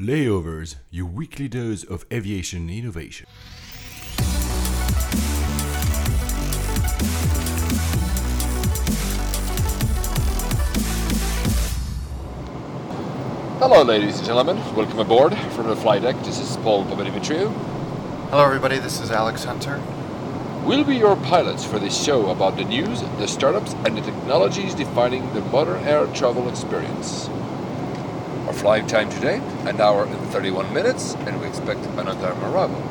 Layovers, your weekly dose of aviation innovation. Hello, ladies and gentlemen. Welcome aboard from the flight deck. This is Paul Papadimitriou. Hello, everybody. This is Alex Hunter. We'll be your pilots for this show about the news, the startups, and the technologies defining the modern air travel experience. Our flying time today, an hour and 31 minutes, and we expect another arrival.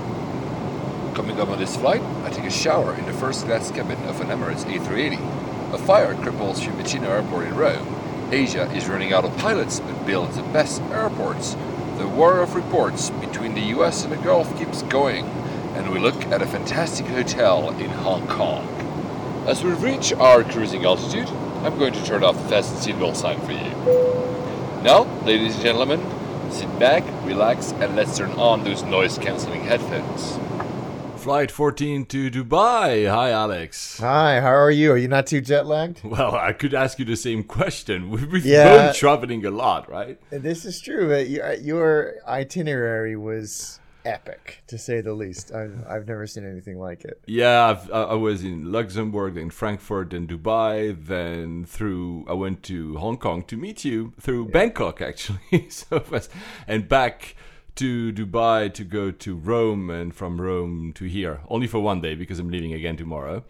Coming up on this flight, I take a shower in the first class cabin of an Emirates A380. A fire cripples Fiumicino Airport in Rome. Asia is running out of pilots but builds the best airports. The war of reports between the US and the Gulf keeps going, and we look at a fantastic hotel in Hong Kong. As we reach our cruising altitude, I'm going to turn off the fasten seatbelt sign for you. Now, ladies and gentlemen, sit back, relax, and let's turn on those noise cancelling headphones. Flight 14 to Dubai. Hi, Alex. Hi, how are you? Are you not too jet lagged? Well, I could ask you the same question. We've been Yeah. both traveling a lot, right? This is true. Uh, Your, your itinerary was epic, to say the least. I've, I've never seen anything like it. Yeah, I've, I was in Luxembourg, then Frankfurt, then Dubai, then through I went to Hong Kong to meet you through Bangkok actually, so was, and back to Dubai to go to Rome, and from Rome to here, only for one day because I'm leaving again tomorrow.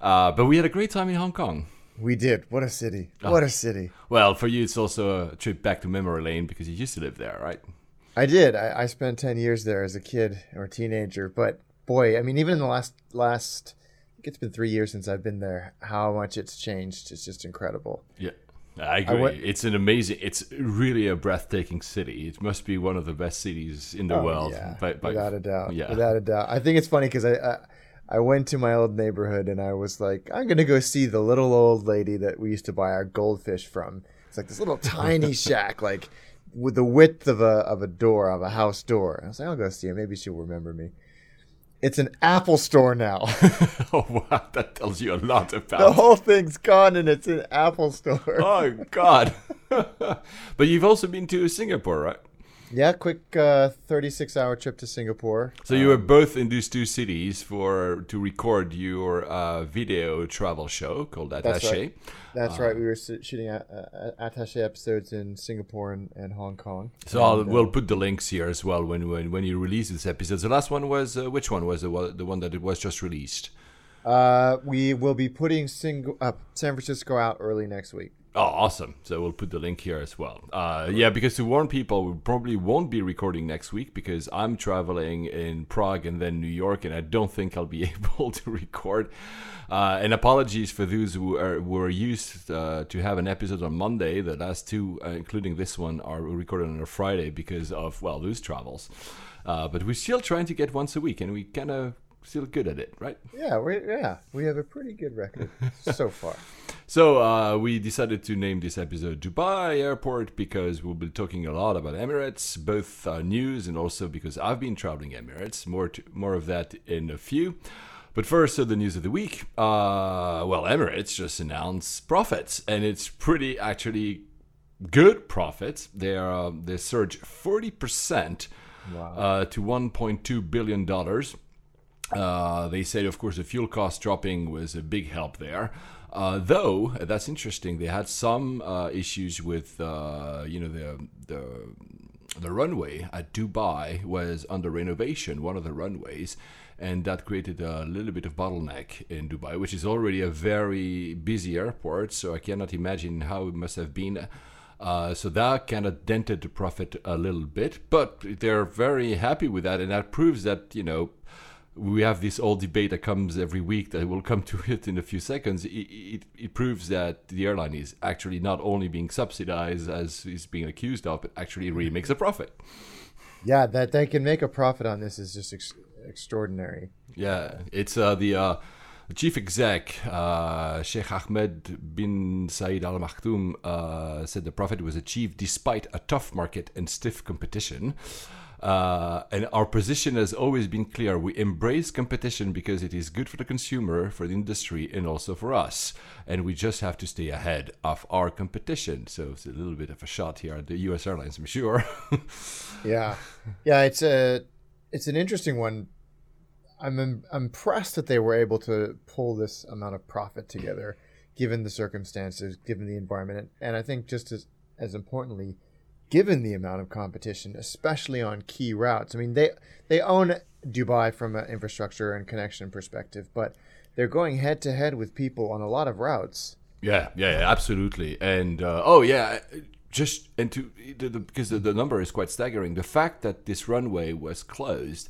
Uh, but we had a great time in Hong Kong. We did. What a city. What a city. Well, for you, it's also a trip back to memory lane because you used to live there, right? I did. I, I spent 10 years there as a kid or teenager. But boy, I mean, even in the last, last, it's been three years since I've been there, how much it's changed. It's just incredible. Yeah. I agree. went- it's an amazing. It's really a breathtaking city. It must be one of the best cities in the Oh, world. yeah, by- by- without a doubt. Yeah. Without a doubt. I think it's funny because I, I I went to my old neighborhood and I was like, I'm gonna go see the little old lady that we used to buy our goldfish from. It's like this little tiny shack, like with the width of a of a door of a house door. I was like, I'll go see her. Maybe she'll remember me. It's an Apple store now. oh wow, that tells you a lot about. the whole thing's gone and it's an Apple store. oh God. but you've also been to Singapore, right? Yeah, quick uh, 36 hour trip to Singapore. So you were both in these two cities for to record your uh, video travel show called That's Attaché. right. That's right. We were shooting uh, uh, attaché episodes in Singapore and, and Hong Kong. So I'll, And, uh, we'll put the links here as well when when, when you release this episode. The last one was uh, which one was the one, the one that it was just released? Uh, we will be putting Sing- uh, San Francisco out early next week. Oh, awesome! So we'll put the link here as well. Uh, yeah, because to warn people, we probably won't be recording next week because I'm traveling in Prague and then New York, and I don't think I'll be able to record. Uh, and apologies for those who are used uh, to have an episode on Monday. The last two, uh, including this one, are recorded on a Friday because of well, those travels. Uh, but we're still trying to get once a week, and we kind of still good at it, right? Yeah, we yeah we have a pretty good record so far. So uh, we decided to name this episode Dubai Airport because we'll be talking a lot about Emirates, both uh, news and also because I've been traveling Emirates. More to, more of that in a few. But first, uh, the news of the week. Uh, well, Emirates just announced profits, and it's pretty actually good profits. They are uh, they surged forty percent uh, to one point two billion dollars. Uh, they said, of course, the fuel cost dropping was a big help there. Uh, though that's interesting, they had some uh, issues with, uh, you know, the the the runway at Dubai was under renovation, one of the runways, and that created a little bit of bottleneck in Dubai, which is already a very busy airport. So I cannot imagine how it must have been. Uh, so that kind of dented the profit a little bit, but they're very happy with that, and that proves that you know we have this old debate that comes every week that we'll come to it in a few seconds. It, it, it proves that the airline is actually not only being subsidized as is being accused of, but actually really makes a profit. Yeah, that they can make a profit on this is just ex- extraordinary. Yeah, it's uh, the uh, chief exec, uh, Sheikh Ahmed bin Saeed Al Maktoum, uh, said the profit was achieved despite a tough market and stiff competition. Uh, and our position has always been clear. We embrace competition because it is good for the consumer, for the industry, and also for us. And we just have to stay ahead of our competition. So it's a little bit of a shot here at the US airlines, I'm sure. Yeah, yeah. It's a it's an interesting one. I'm im- impressed that they were able to pull this amount of profit together, given the circumstances, given the environment, and I think just as as importantly, given the amount of competition, especially on key routes. I mean, they they own Dubai from an infrastructure and connection perspective, but they're going head to head with people on a lot of routes. Yeah, yeah, absolutely. And uh, oh yeah, just and to the, the, because the, the number is quite staggering. The fact that this runway was closed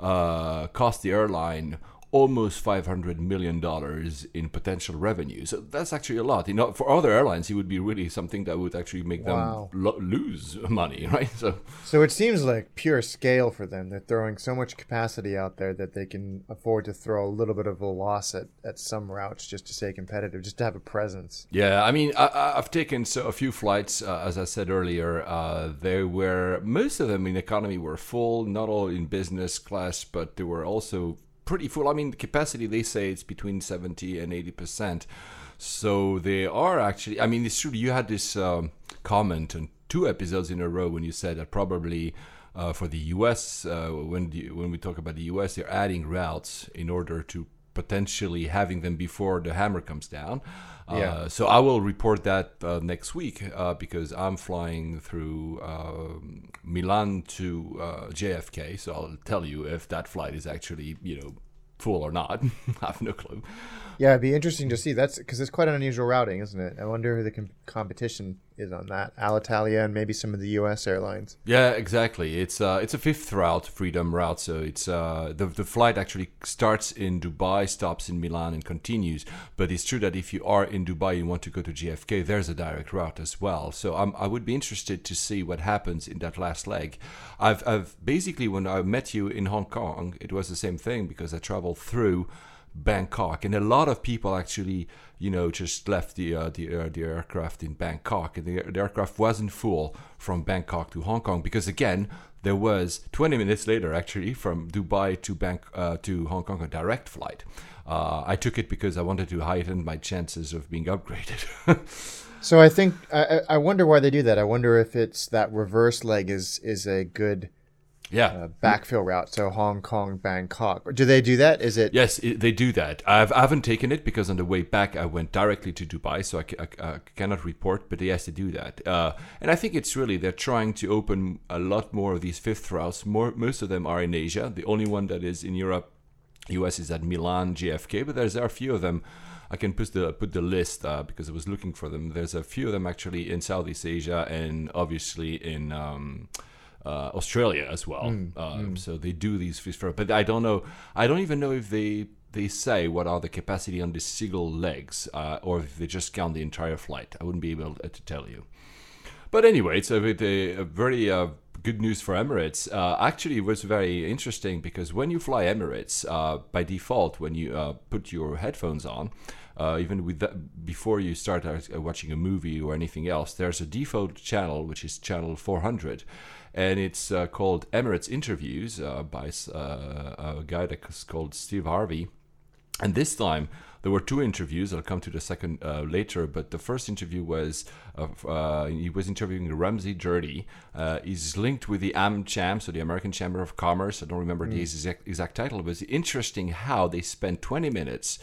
uh, cost the airline almost 500 million dollars in potential revenue. So that's actually a lot. You know, for other airlines, it would be really something that would actually make Wow. them lo- lose money, right? So So it seems like pure scale for them. They're throwing so much capacity out there that they can afford to throw a little bit of a loss at, at some routes just to stay competitive, just to have a presence. Yeah, I mean, I- I, I've taken so a few flights, uh, as I said earlier. Uh, they were most of them in economy were full, not all in business class, but they were also pretty full. I mean, the capacity they say it's between seventy and eighty percent. So they are actually. I mean, it's true. You had this um, comment on two episodes in a row when you said that probably. Uh, for the U.S., uh, when the, when we talk about the U.S., they're adding routes in order to potentially having them before the hammer comes down. Uh, so I will report that uh, next week uh, because I'm flying through um Milan to uh, JFK. So I'll tell you if that flight is actually you know full or not. I have no clue. Yeah, it'd be interesting to see. That's because it's quite an unusual routing, isn't it? I wonder who the com- competition is on that. Alitalia and maybe some of the U.S. airlines. Yeah, exactly. It's uh, it's a fifth route, Freedom route. So it's uh, the the flight actually starts in Dubai, stops in Milan, and continues. But it's true that if you are in Dubai and want to go to JFK, there's a direct route as well. So I'm, I would be interested to see what happens in that last leg. I've I've basically when I met you in Hong Kong, it was the same thing because I traveled through. Bangkok, and a lot of people actually, you know, just left the uh, the, uh, the aircraft in Bangkok, and the, the aircraft wasn't full from Bangkok to Hong Kong because again, there was 20 minutes later actually from Dubai to Bank uh, to Hong Kong a direct flight. Uh, I took it because I wanted to heighten my chances of being upgraded. So I think I, I I wonder why they do that. I wonder if it's that reverse leg is is a good yeah. uh, backfill route. So Hong Kong, Bangkok. Do they do that? Is it? Yes, it, they do that. I've, I haven't taken it because on the way back I went directly to Dubai, so I, I- I cannot report. But yes, they do that, uh, and I think it's really they're trying to open a lot more of these fifth routes. More, most of them are in Asia. The only one that is in Europe, US, is at Milan JFK, but there's there are a few of them. I can put the put the list uh, because I was looking for them. There's a few of them actually in Southeast Asia and obviously in. Um, uh, Australia as well. um, So they do these fish for, but I don't know. I don't even know if they they say what are the capacity on the single legs, uh, or if they just count the entire flight. I wouldn't be able to tell you. But anyway, it's a, uh, a very uh, good news for Emirates. Uh, actually, it was very interesting because when you fly Emirates, uh, by default, when you uh, put your headphones on, uh, even with that, before you start uh, watching a movie or anything else, there's a default channel which is channel 400, and it's uh, called Emirates Interviews uh, by uh, a guy that's called Steve Harvey. And this time there were two interviews. I'll come to the second uh, later, but the first interview was of, uh, he was interviewing Ramsey Dirty. Uh, he's linked with the AmCham, so the American Chamber of Commerce. I don't remember the exact, exact title. It was interesting how they spent 20 minutes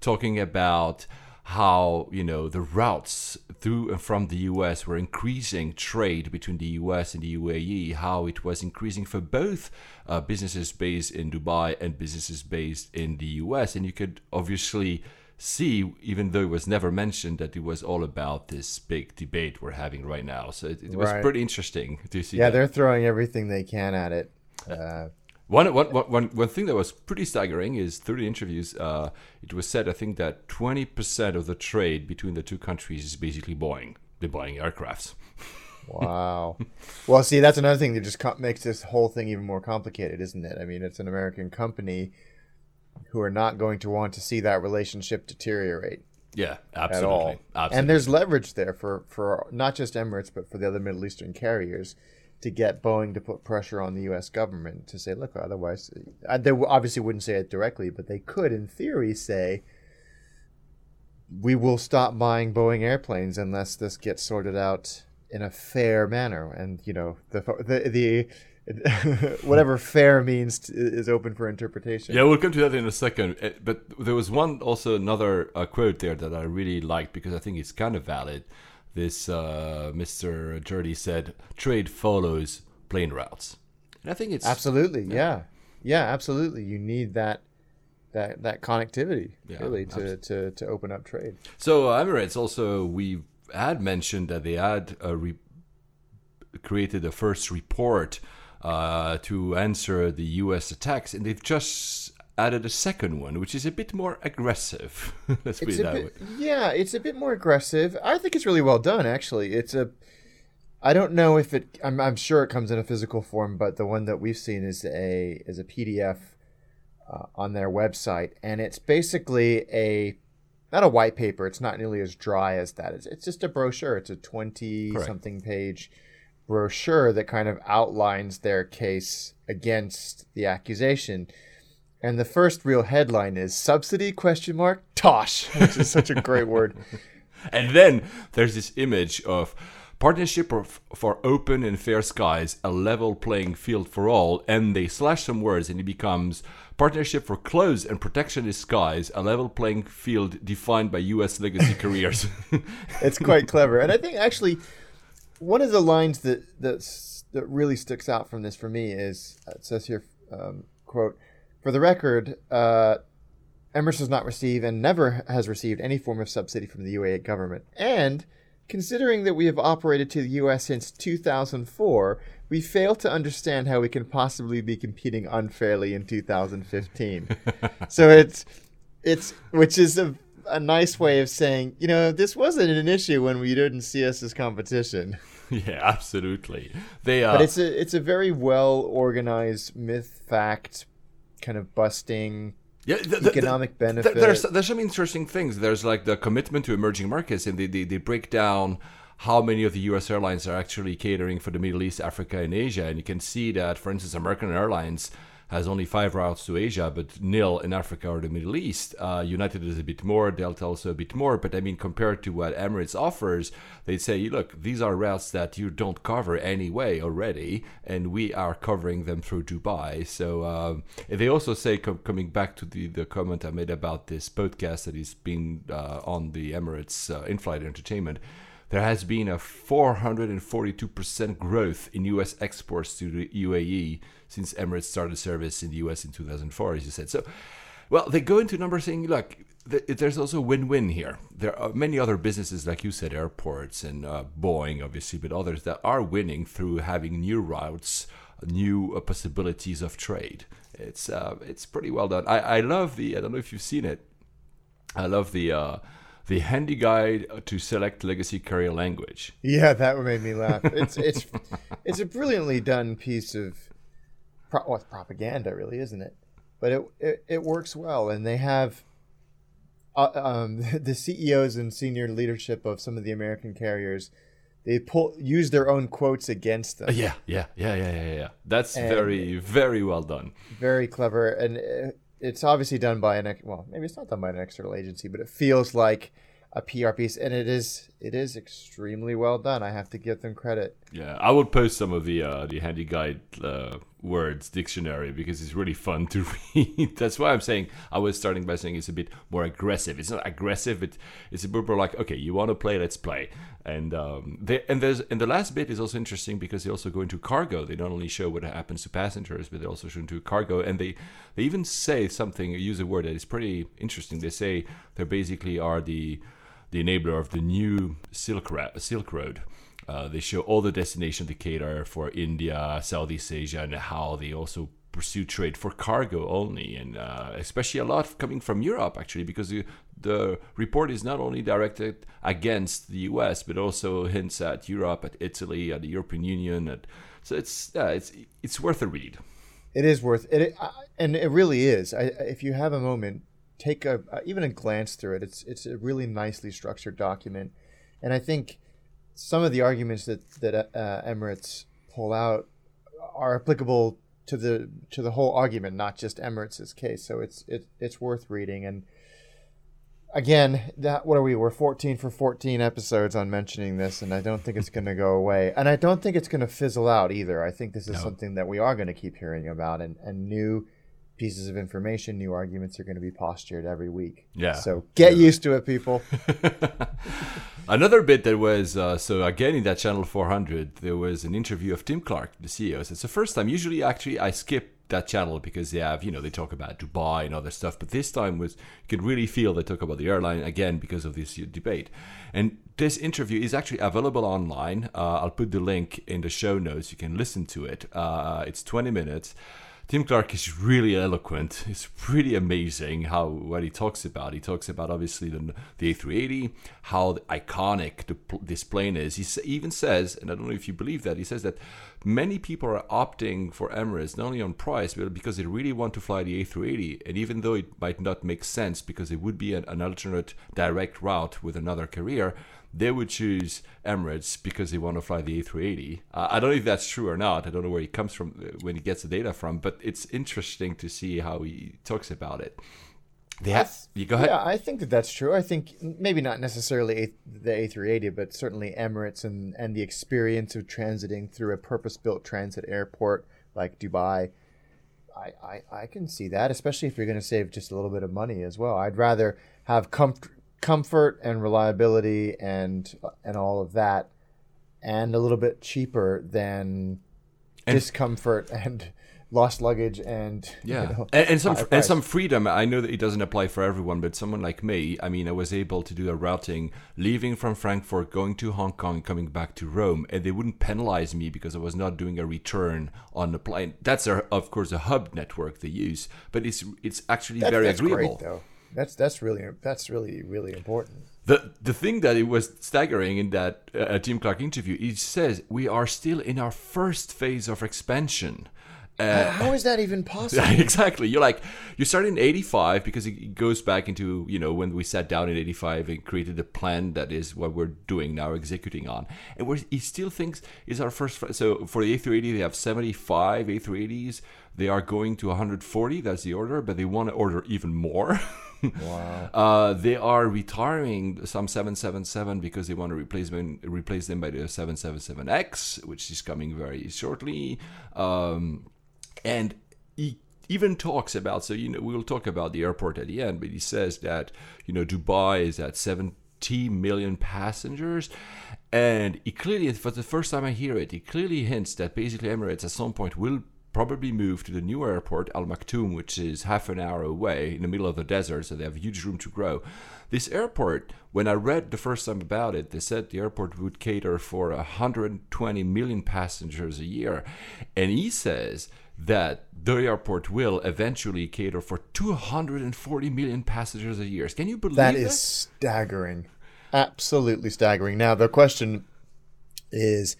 talking about how you know the routes through and from the US were increasing trade between the US and the UAE, how it was increasing for both uh, businesses based in Dubai and businesses based in the US, and you could obviously see, even though it was never mentioned, that it was all about this big debate we're having right now. So it, it was Right. pretty interesting to see. Yeah, that. they're throwing everything they can at it. Uh, One, one, one, one, thing that was pretty staggering is through the interviews, uh, it was said, I think, that 20% of the trade between the two countries is basically Boeing. They're buying aircrafts. wow. well, see, that's another thing that just co- makes this whole thing even more complicated, isn't it? I mean, it's an American company who are not going to want to see that relationship deteriorate Yeah, at absolutely. all. absolutely. And there's leverage there for, for not just Emirates, but for the other Middle Eastern carriers to get Boeing to put pressure on the U.S. government to say, look, otherwise, uh, they obviously wouldn't say it directly, but they could, in theory, say, we will stop buying Boeing airplanes unless this gets sorted out in a fair manner, and you know the the the. whatever fair means is open for interpretation. Yeah, we'll come to that in a second. Eh, but there was one also another uh, quote there that I really liked because I think it's kind of valid. This uh, Mr. Jurdy said, "Trade follows plane routes," and I think it's absolutely yeah. yeah, yeah, absolutely. You need that that that connectivity yeah, really to, to to open up trade. So uh, Emirates also we had mentioned that they had re- created a first report uh, to answer the U.S. attacks, and they've just added a second one, which is a bit more aggressive. Let's put it that bit, way. Yeah, it's a bit more aggressive. I think it's really well done, actually. It's a I don't know if it. I'm, I'm sure it comes in a physical form, but the one that we've seen is a is a PDF uh, on their website, and it's basically a not a white paper. It's not nearly as dry as that. It's, it's just a brochure. It's a twenty Correct. something page brochure that kind of outlines their case against the accusation. And the first real headline is subsidy question mark tosh, which is such a great word. And then there's this image of Partnership for Open and Fair Skies, a level playing field for all, and they slash some words and it becomes Partnership for Closed and Protectionist Skies, a level playing field defined by U.S. legacy carriers. it's quite clever. And I think actually one of the lines that, that, that really sticks out from this for me is it says here, um, quote, for the record, uh, Emirates does not receive and never has received any form of subsidy from the UAE government. And Considering that we have operated to the US since 2004, we fail to understand how we can possibly be competing unfairly in 2015. so it's it's which is a, a nice way of saying, you know, this wasn't an issue when we didn't see us as competition. Yeah, absolutely. They uh, But it's a it's a very well organized myth fact kind of busting yeah, the, the, economic the, benefit. There's there's some interesting things. There's like the commitment to emerging markets, and they, they, they break down how many of the U.S. airlines are actually catering for the Middle East, Africa, and Asia. And you can see that, for instance, American Airlines has only five routes to Asia, but nil in Africa or the Middle East. Uh, United is a bit more, Delta also a bit more. But I mean, compared to what Emirates offers, they say, look, these are routes that you don't cover anyway already, and we are covering them through Dubai. So uh, they also say, com- coming back to the, the comment I made about this podcast that being uh, on the Emirates uh, in-flight entertainment there has been a 442% growth in US exports to the UAE since Emirates started service in the US in 2004, as you said. So, well, they go into numbers saying, look, there's also win-win here. There are many other businesses, like you said, airports and uh, Boeing, obviously, but others that are winning through having new routes, new uh, possibilities of trade. It's uh, it's pretty well done. I, I love the. I don't know if you've seen it. I love the uh, the handy guide to select legacy carrier language. Yeah, that made me laugh. It's it's it's a brilliantly done piece of pro- well, propaganda, really, isn't it? But it, it, it works well, and they have uh, um, the CEOs and senior leadership of some of the American carriers. They pull use their own quotes against them. Yeah, yeah, yeah, yeah, yeah, yeah. That's and very very well done. Very clever, and uh, it's obviously done by an well, maybe it's not done by an external agency, but it feels like a PR piece, and it is it is extremely well done. I have to give them credit. Yeah, I will post some of the uh, the handy guide uh, words dictionary because it's really fun to read. That's why I'm saying I was starting by saying it's a bit more aggressive. It's not aggressive. It, it's a bit more like okay, you want to play, let's play. And um, they, and there's and the last bit is also interesting because they also go into cargo. They not only show what happens to passengers, but they also show into cargo. And they they even say something, use a word that is pretty interesting. They say they basically are the the enabler of the new Silk, Ra- Silk Road. Uh, they show all the destinations they cater for India, Southeast Asia, and how they also pursue trade for cargo only, and uh, especially a lot coming from Europe actually, because the, report is not only directed against the U.S. but also hints at Europe, at Italy, at the European Union. At, so it's yeah, it's it's worth a read. It is worth it, and it really is. I, if you have a moment, take a even a glance through it. It's it's a really nicely structured document, and I think some of the arguments that that uh, Emirates pull out are applicable to the to the whole argument, not just Emirates' case. So it's it, it's worth reading, and again, that what are we? We're 14 for 14 episodes on mentioning this, and I don't think it's going to go away. And I don't think it's going to fizzle out either. I think this is No. something that we are going to keep hearing about, and, and new pieces of information, new arguments are going to be postured every week. Yeah. So get used to it, people. Another bit that was uh, so again in that channel 400, there was an interview of Tim Clark, the CEO. So it's the first time. Usually, actually, I skip that channel because they have you know they talk about Dubai and other stuff. But this time was you could really feel they talk about the airline again because of this debate. And this interview is actually available online. Uh, I'll put the link in the show notes. You can listen to it. Uh, it's 20 minutes. Tim Clark is really eloquent. It's pretty amazing how what he talks about. He talks about obviously the, the A380, how iconic the, this plane is. He even says, and I don't know if you believe that, he says that many people are opting for Emirates not only on price, but because they really want to fly the A380. And even though it might not make sense because it would be an, an alternate direct route with another carrier, they would choose Emirates because they want to fly the A380. Uh, I don't know if that's true or not. I don't know where he comes from, uh, when he gets the data from, but it's interesting to see how he talks about it. They have, you go ahead. Yeah, I think that that's true. I think maybe not necessarily a, the A380, but certainly Emirates and, and the experience of transiting through a purpose built transit airport like Dubai. I, I, I can see that, especially if you're going to save just a little bit of money as well. I'd rather have comfort, comfort and reliability and and all of that, and a little bit cheaper than And- discomfort and lost luggage and you Yeah, know, and, and some and some freedom. I know that it doesn't apply for everyone, but someone like me, I mean, I was able to do a routing, leaving from Frankfurt, going to Hong Kong, coming back to Rome, and they wouldn't penalize me because I was not doing a return on the plane. That's a, of course a hub network they use, but it's it's actually That's, very that's agreeable. great. That's that's really that's really really important. The the thing that it was staggering in that uh, Tim Clark interview, he says we are still in our first phase of expansion. Uh, How is that even possible? exactly. You're like you started in '85 because it goes back into you know when we sat down in '85 and created the plan that is what we're doing now, executing on, and we're, he still thinks is our first. So for the A380, they have 75 A380s. They are going to 140. That's the order, but they want to order even more. Wow. Uh, they are retiring some 777 because they want to replace them, replace them by the 777X, which is coming very shortly. Um, and he even talks about, so, you know, we'll talk about the airport at the end, but he says that, you know, Dubai is at 70 million passengers. And he clearly, for the first time I hear it, he clearly hints that basically Emirates at some point will probably move to the new airport, Al Maktoum, which is half an hour away in the middle of the desert, so they have huge room to grow. This airport, when I read the first time about it, they said the airport would cater for 120 million passengers a year. And he says that the airport will eventually cater for 240 million passengers a year. Can you believe That that? is staggering. Absolutely staggering. Now the question is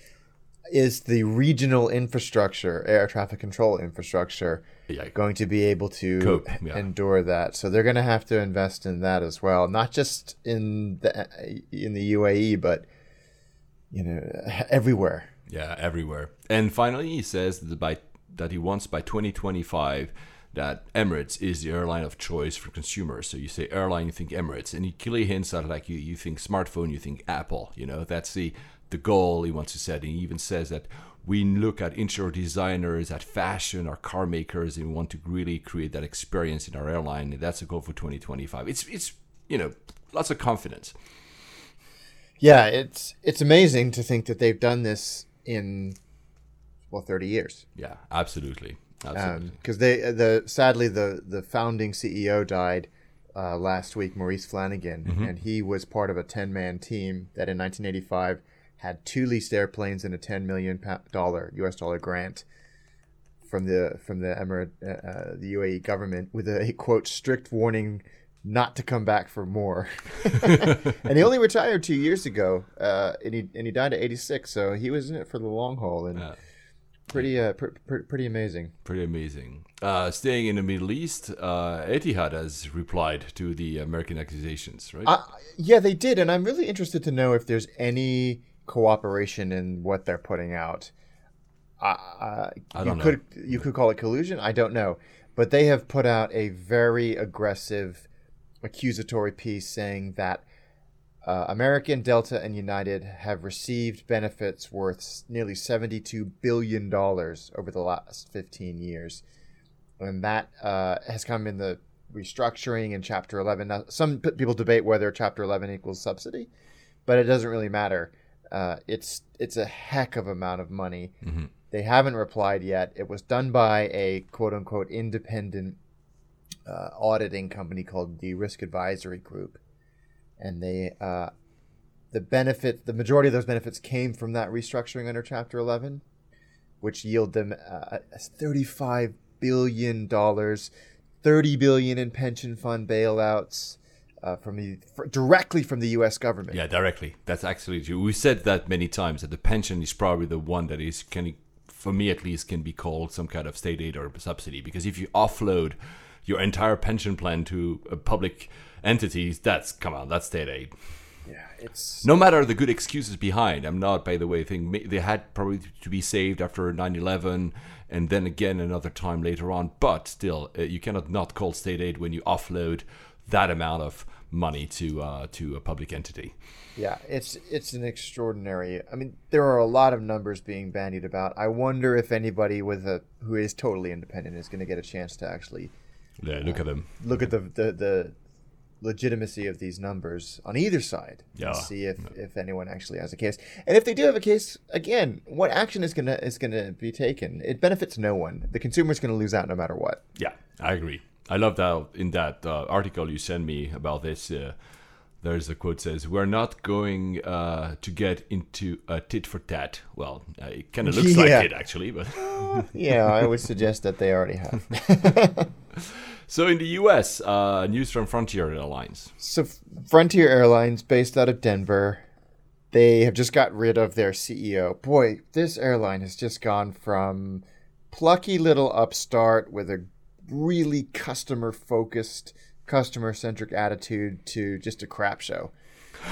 is the regional infrastructure, air traffic control infrastructure Yeah. going to be able to Cope, yeah. endure that? So they're going to have to invest in that as well, not just in the in the UAE but you know everywhere. Yeah, everywhere. And finally, he says that by that he wants by 2025 that Emirates is the airline of choice for consumers. So you say airline, you think Emirates, and he clearly hints at like you you think smartphone, you think Apple. You know that's the the goal he wants to set. And he even says that we look at interior designers, at fashion, our car makers, and we want to really create that experience in our airline. And that's the goal for 2025. It's it's you know lots of confidence. Yeah, it's it's amazing to think that they've done this in well 30 years. Yeah, absolutely, absolutely. because they the sadly the the founding CEO died uh, last week, Maurice Flanagan, Mm-hmm. and he was part of a ten man team that in 1985 had two leased airplanes and a ten million dollar U.S. dollar grant from the from the Emirate uh, uh, the UAE government with a, quote strict warning not to come back for more. and he only retired two years ago, uh, and he and he died at 86, so he was in it for the long haul and. Yeah. Pretty, uh, pr- pr- pretty amazing. Pretty amazing. Uh, staying in the Middle East, uh, Etihad has replied to the American accusations, right? Uh, yeah, they did, and I'm really interested to know if there's any cooperation in what they're putting out. Uh, I you don't know. could you could call it collusion. I don't know, but they have put out a very aggressive accusatory piece saying that uh, American, Delta, and United have received benefits worth nearly $72 billion over the last 15 years. And that uh, has come in the restructuring in Chapter 11. Now, some people debate whether Chapter 11 equals subsidy, but it doesn't really matter. Uh, it's it's a heck of amount of money. They haven't replied yet. It was done by a quote unquote independent uh, auditing company called the Risk Advisory Group, and they uh, the benefit the majority of those benefits came from that restructuring under Chapter 11, which yield them uh, 35 billion dollars, 30 billion in pension fund bailouts. Uh, from the fr- directly from the U.S. government. Yeah, directly. That's actually true. We said that many times that the pension is probably the one that is can, for me at least, can be called some kind of state aid or subsidy because if you offload your entire pension plan to a public entities, that's come on, that's state aid. Yeah, it's No matter the good excuses behind, I'm not, by the way, think they had probably to be saved after 9/11 and then again another time later on. But still, uh, you cannot not call state aid when you offload that amount of money to uh, to a public entity. Yeah, it's it's an extraordinary. I mean, there are a lot of numbers being bandied about. I wonder if anybody with a who is totally independent is going to get a chance to actually Yeah, look at them. look at the the, the legitimacy of these numbers on either side Yeah. see if, if anyone actually has a case. And if they do have a case, again, what action is gonna is gonna be taken? It benefits no one. The consumer is gonna lose out no matter what. Yeah, I agree. I love that in that uh, article you sent me about this. Uh, there's a quote says, "We're not going uh, to get into a tit for tat." Well, uh, it kind of looks Yeah. like it actually, but Yeah, I would suggest that they already have. so in the U.S., uh, news from Frontier Airlines. So Frontier Airlines, based out of Denver, they have just got rid of their CEO. Boy, this airline has just gone from plucky little upstart with a really customer focused, customer centric attitude to just a crap show.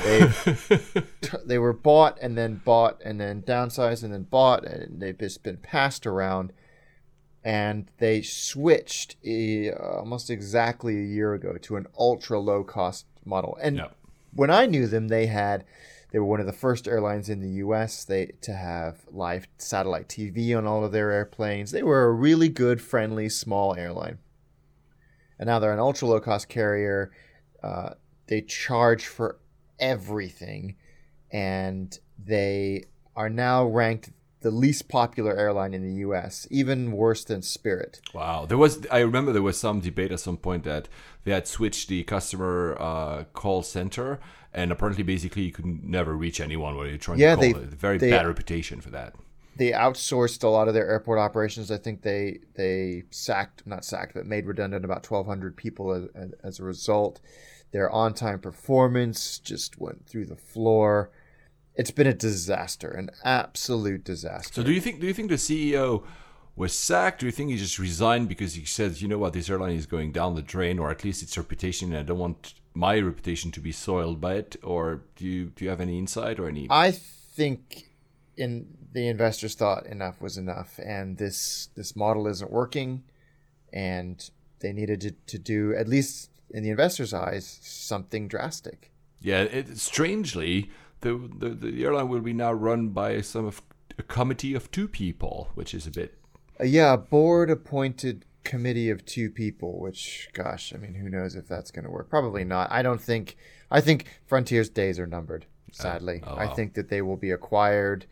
They they were bought and then bought and then downsized and then bought and they've just been passed around and they switched eh, almost exactly a year ago to an ultra low cost model. And Yeah. when I knew them, they had they were one of the first airlines in the U.S. They to have live satellite TV on all of their airplanes. They were a really good, friendly, small airline. And now they're an ultra low cost carrier. Uh, they charge for everything, and they are now ranked the least popular airline in the U.S., even worse than Spirit. Wow, there was. I remember there was some debate at some point that they had switched the customer uh, call center, and apparently, basically, you could never reach anyone when you're trying Yeah, to call they- it. Very they- bad reputation for that. they outsourced a lot of their airport operations. I think they they sacked, not sacked, but made redundant about 1,200 people as, as a result. Their on time performance just went through the floor. It's been a disaster, an absolute disaster. So, do you think? Do you think the CEO was sacked? Do you think he just resigned because he said, you know what, this airline is going down the drain, or at least its reputation, and I don't want my reputation to be soiled by it? Or do you do you have any insight or any? I think in the investors thought enough was enough, and this this model isn't working, and they needed to, to do at least in the investors' eyes something drastic. Yeah, it, strangely, the, the the airline will be now run by some of a committee of two people, which is a bit. Uh, yeah, a board appointed committee of two people, which, gosh, I mean, who knows if that's going to work? Probably not. I don't think, I think Frontier's days are numbered, uh, sadly. oh, I wow. think that they will be acquired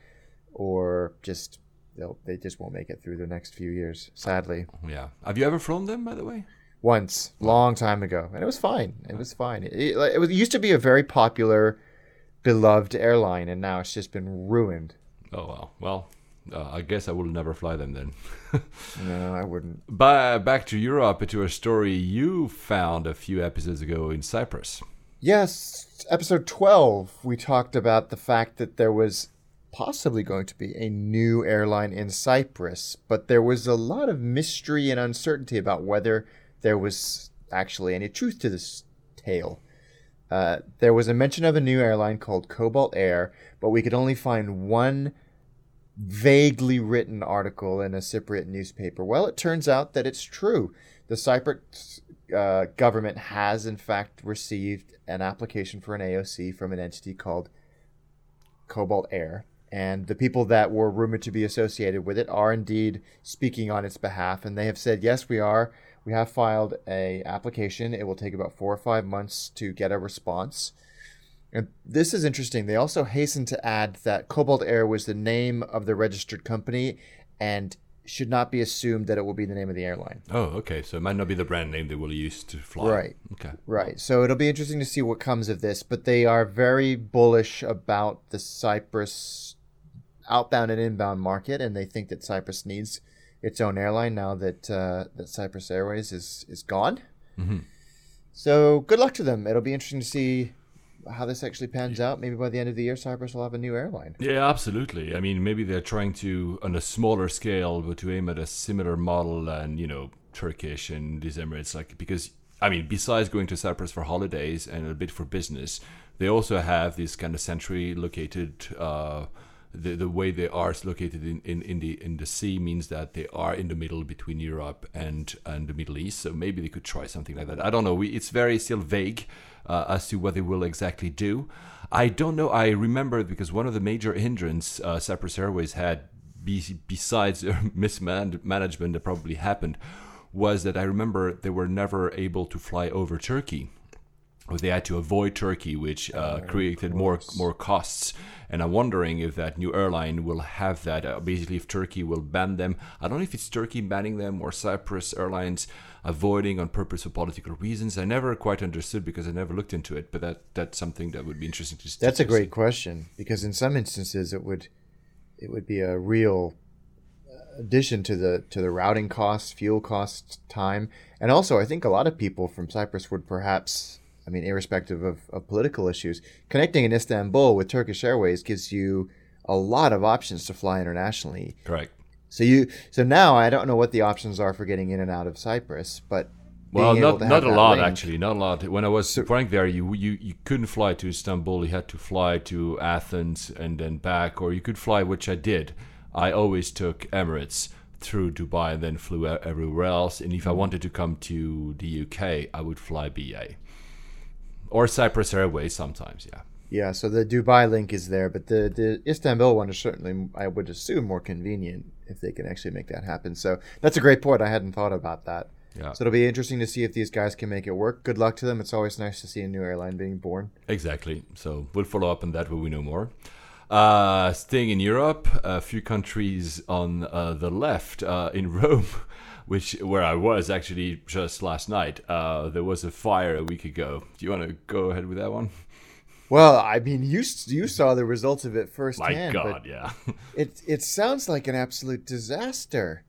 or just, they'll, they just won't make it through the next few years, sadly. Yeah. Have you ever flown them, by the way? Once, long time ago. And it was fine. It was fine. It, it, it was, it used to be a very popular, beloved airline, and now it's just been ruined. Oh well. Well, uh, I guess I will never fly them then. No, I wouldn't. But back to Europe to a story you found a few episodes ago in Cyprus. Yes, episode 12, we talked about the fact that there was possibly going to be a new airline in Cyprus, but there was a lot of mystery and uncertainty about whether there was actually any truth to this tale. Uh, there was a mention of a new airline called Cobalt Air, but we could only find one vaguely written article in a Cypriot newspaper. Well, it turns out that it's true. The Cypriot uh, government has in fact received an application for an AOC from an entity called Cobalt Air, and the people that were rumored to be associated with it are indeed speaking on its behalf, and they have said yes, we are. We have filed a application. It will take about four or five months to get a response. And this is interesting. They also hasten to add that Cobalt Air was the name of the registered company, and should not be assumed that it will be the name of the airline. Oh, okay. So it might not be the brand name they will use to fly. Right. Okay. Right. So it'll be interesting to see what comes of this, but they are very bullish about the Cyprus outbound and inbound market, and they think that Cyprus needs its own airline now that uh, that Cyprus Airways is is gone. Mm-hmm. So good luck to them. It'll be interesting to see how this actually pans out. Maybe by the end of the year, Cyprus will have a new airline. Yeah, absolutely. I mean, maybe they're trying to, on a smaller scale, but to aim at a similar model and, you know, Turkish and these Emirates, like, because, I mean, besides going to Cyprus for holidays and a bit for business, they also have this kind of centrally located, uh, the, the way they are located in, in, in the in the sea means that they are in the middle between Europe and and the Middle East. So maybe they could try something like that. I don't know. We, it's very still vague uh, as to what they will exactly do. I don't know. I remember because one of the major hindrance uh, Cyprus Airways had, be, besides mismanagement that probably happened, was that I remember they were never able to fly over Turkey. Or they had to avoid Turkey, which uh, created more more costs. And I'm wondering if that new airline will have that. Uh, basically, if Turkey will ban them. I don't know if it's Turkey banning them or Cyprus Airlines avoiding on purpose for political reasons. I never quite understood because I never looked into it. But that that's something that would be interesting to. That's a great question because in some instances it would it would be a real addition to the to the routing costs, fuel costs, time, and also I think a lot of people from Cyprus would perhaps, I mean, irrespective of, of political issues, connecting in Istanbul with Turkish Airways gives you a lot of options to fly internationally. Correct. So you so now I don't know what the options are for getting in and out of Cyprus, but Well, not not a lot link- actually, not a lot. When I was flying there, you you you couldn't fly to Istanbul. You had to fly to Athens and then back, or you could fly, which I did. I always took Emirates through Dubai and then flew everywhere else. And if I mm-hmm. wanted to come to the UK, I would fly BA or Cyprus Airways sometimes. Yeah. Yeah, so the Dubai link is there, but the, the Istanbul one is certainly, I would assume, more convenient if they can actually make that happen. So that's a great point. I hadn't thought about that. Yeah. So it'll be interesting to see if these guys can make it work. Good luck to them. It's always nice to see a new airline being born. Exactly. So we'll follow up on that when we know more. Uh, staying in Europe, a few countries on uh, the left uh, in Rome, which where I was actually just last night. Uh, there was a fire a week ago. Do you want to go ahead with that one? Well, I mean, you you saw the results of it firsthand. My. God, yeah. it it sounds like an absolute disaster.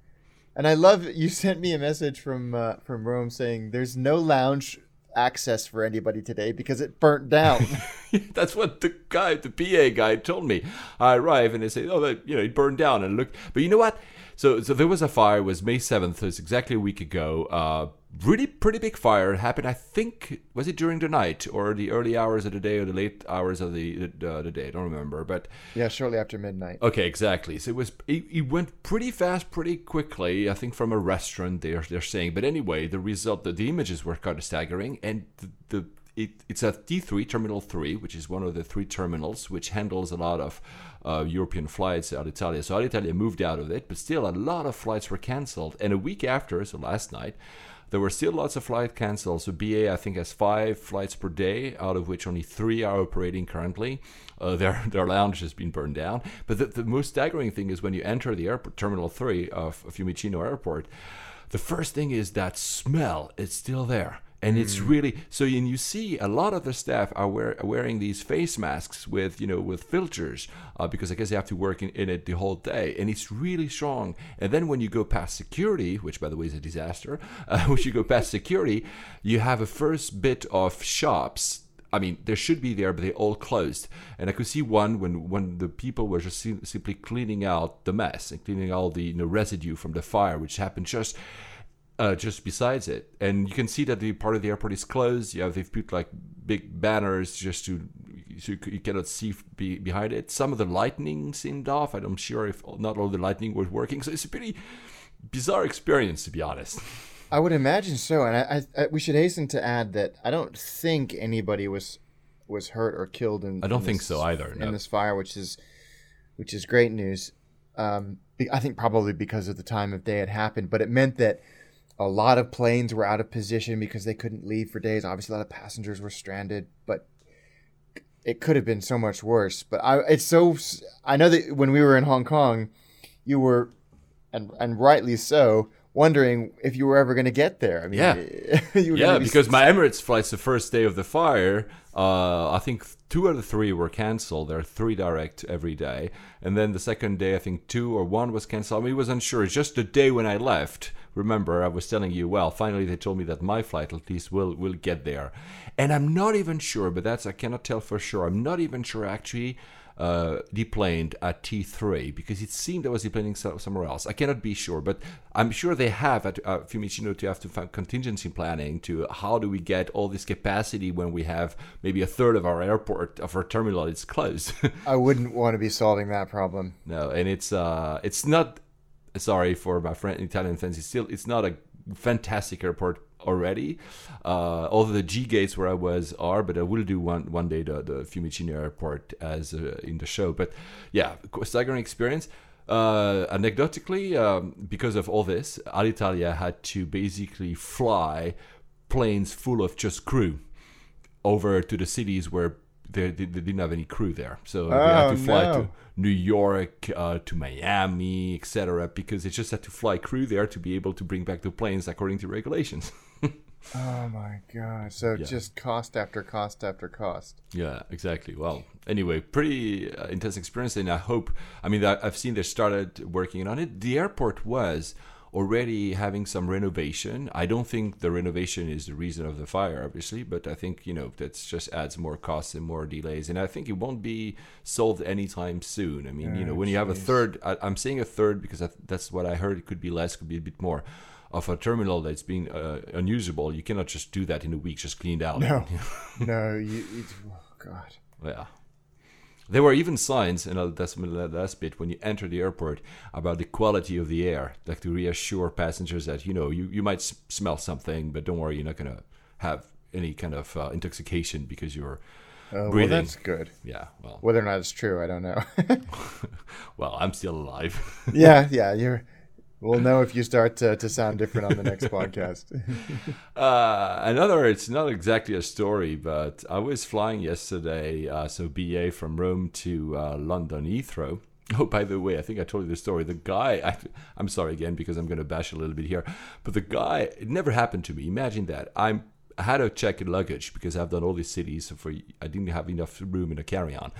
And I love you sent me a message from uh, from Rome saying there's no lounge access for anybody today because it burnt down. That's what the guy, the PA guy, told me. I arrive and they say, "Oh, that, you know, it burned down." And look, but you know what? So, so there was a fire. It was May seventh. So it's exactly a week ago. Uh, really, pretty big fire happened. I think was it during the night or the early hours of the day or the late hours of the uh, the day. I don't remember, but yeah, shortly after midnight. Okay, exactly. So it was it, it went pretty fast, pretty quickly. I think from a restaurant they're they're saying. But anyway, the result, the, the images were kind of staggering, and the, the it, it's at T3 Terminal 3, which is one of the three terminals which handles a lot of uh, European flights. Alitalia, so Alitalia moved out of it, but still a lot of flights were cancelled. And a week after, so last night. There were still lots of flight cancels. So BA, I think, has five flights per day, out of which only three are operating currently. Uh, their their lounge has been burned down. But the, the most staggering thing is when you enter the airport, Terminal Three of Fiumicino Airport, the first thing is that smell. It's still there. And it's really so. And you see a lot of the staff are, wear, are wearing these face masks with you know with filters uh, because I guess they have to work in, in it the whole day, and it's really strong. And then when you go past security, which by the way is a disaster, uh, when you go past security, you have a first bit of shops I mean, there should be there, but they all closed. And I could see one when when the people were just sim- simply cleaning out the mess and cleaning all the you know, residue from the fire, which happened just uh, just besides it. And you can see that the part of the airport is closed. Yeah, they've put like big banners just to so you, you cannot see be, behind it. Some of the lightning seemed off. I'm sure if not all the lightning was working. So it's a pretty bizarre experience, to be honest. I would imagine so, and I, I, I we should hasten to add that I don't think anybody was was hurt or killed in. I don't in think this- so either, No. In this fire, which is which is great news. Um, I think probably because of the time of day it happened, but it meant that a lot of planes were out of position because they couldn't leave for days. Obviously, a lot of passengers were stranded, but it could have been so much worse. But I, it's so. I know that when we were in Hong Kong, you were, and and rightly so, wondering if you were ever going to get there. I mean, Yeah. yeah, be because my Emirates flights the first day of the fire, uh, I think two out of three were cancelled. There are three direct every day, and then the second day, I think two or one was cancelled. I mean, it was unsure. It's just the day when I left. Remember, I was telling you. Well, finally, they told me that my flight at least will will get there, and I'm not even sure. But that's I cannot tell for sure. I'm not even sure actually uh, deplaned at T3 because it seemed I was deplaning so- somewhere else. I cannot be sure, but I'm sure they have at uh, Fiumicino to have to find contingency planning to how do we get all this capacity when we have maybe a third of our airport of our terminal is closed. I wouldn't want to be solving that problem. no, and it's uh, it's not. Sorry for my friend Italian fans. It's still it's not a fantastic airport already. Uh, although the G gates where I was are, but I will do one one day the the Fiumicino airport as uh, in the show. But yeah, staggering experience. Uh, anecdotically, um, because of all this, Alitalia had to basically fly planes full of just crew over to the cities where they, they, they didn't have any crew there. So they had Oh, to fly no. to New York, uh, to Miami, etc., because they just had to fly crew there to be able to bring back the planes according to regulations. Oh my god! So Yeah. just cost after cost after cost. Yeah, exactly. Well, anyway, pretty uh, intense experience, and I hope. I mean, I- I've seen they started working on it. The airport was already having some renovation. I don't think the renovation is the reason of the fire, obviously, but I think you know that just adds more costs and more delays, and I think it won't be solved anytime soon. I mean, you know, when you have a third, I, I'm saying a third because I, that's what I heard. It could be less, could be a bit more. Of a terminal that's being uh, unusable, you cannot just do that in a week, just cleaned out. No, no, you. you oh god. Yeah. There were even signs, and that's la- last bit, when you enter the airport about the quality of the air, like to reassure passengers that, you know, you, you might s- smell something, but don't worry, you're not going to have any kind of uh, intoxication because you're, Oh, well, that's good. yeah, well, Whether or not it's true, I don't know. well, I'm still alive. yeah, yeah, you're. We'll know if you start to, to sound different on the next podcast. Uh, another, it's not exactly a story, but I was flying yesterday, uh, so BA from Rome to uh, London Heathrow. Oh, by the way, I think I told you the story. The guy, I, I'm sorry again because I'm going to bash a little bit here, but the guy, it never happened to me. Imagine that. I'm, I had to check luggage because I've done all these cities, so for I didn't have enough room in a carry-on.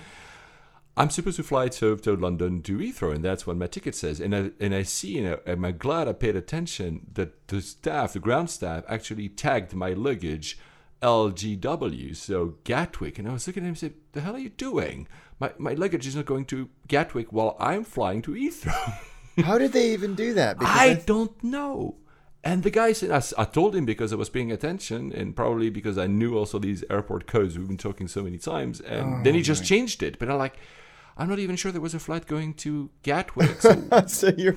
I'm supposed to fly to, to London to Heathrow, and that's what my ticket says. And I and I see, and, I, I'm glad I paid attention that the staff, the ground staff, actually tagged my luggage LGW, so Gatwick. And I was looking at him and said, "The hell are you doing? My my luggage is not going to Gatwick while I'm flying to Heathrow." How did they even do that? I I- don't know. And the guy said, I, I told him because I was paying attention and probably because I knew also these airport codes. We've been talking so many times. And then he oh just changed it. But I'm like, I'm not even sure there was a flight going to Gatwick. So, so your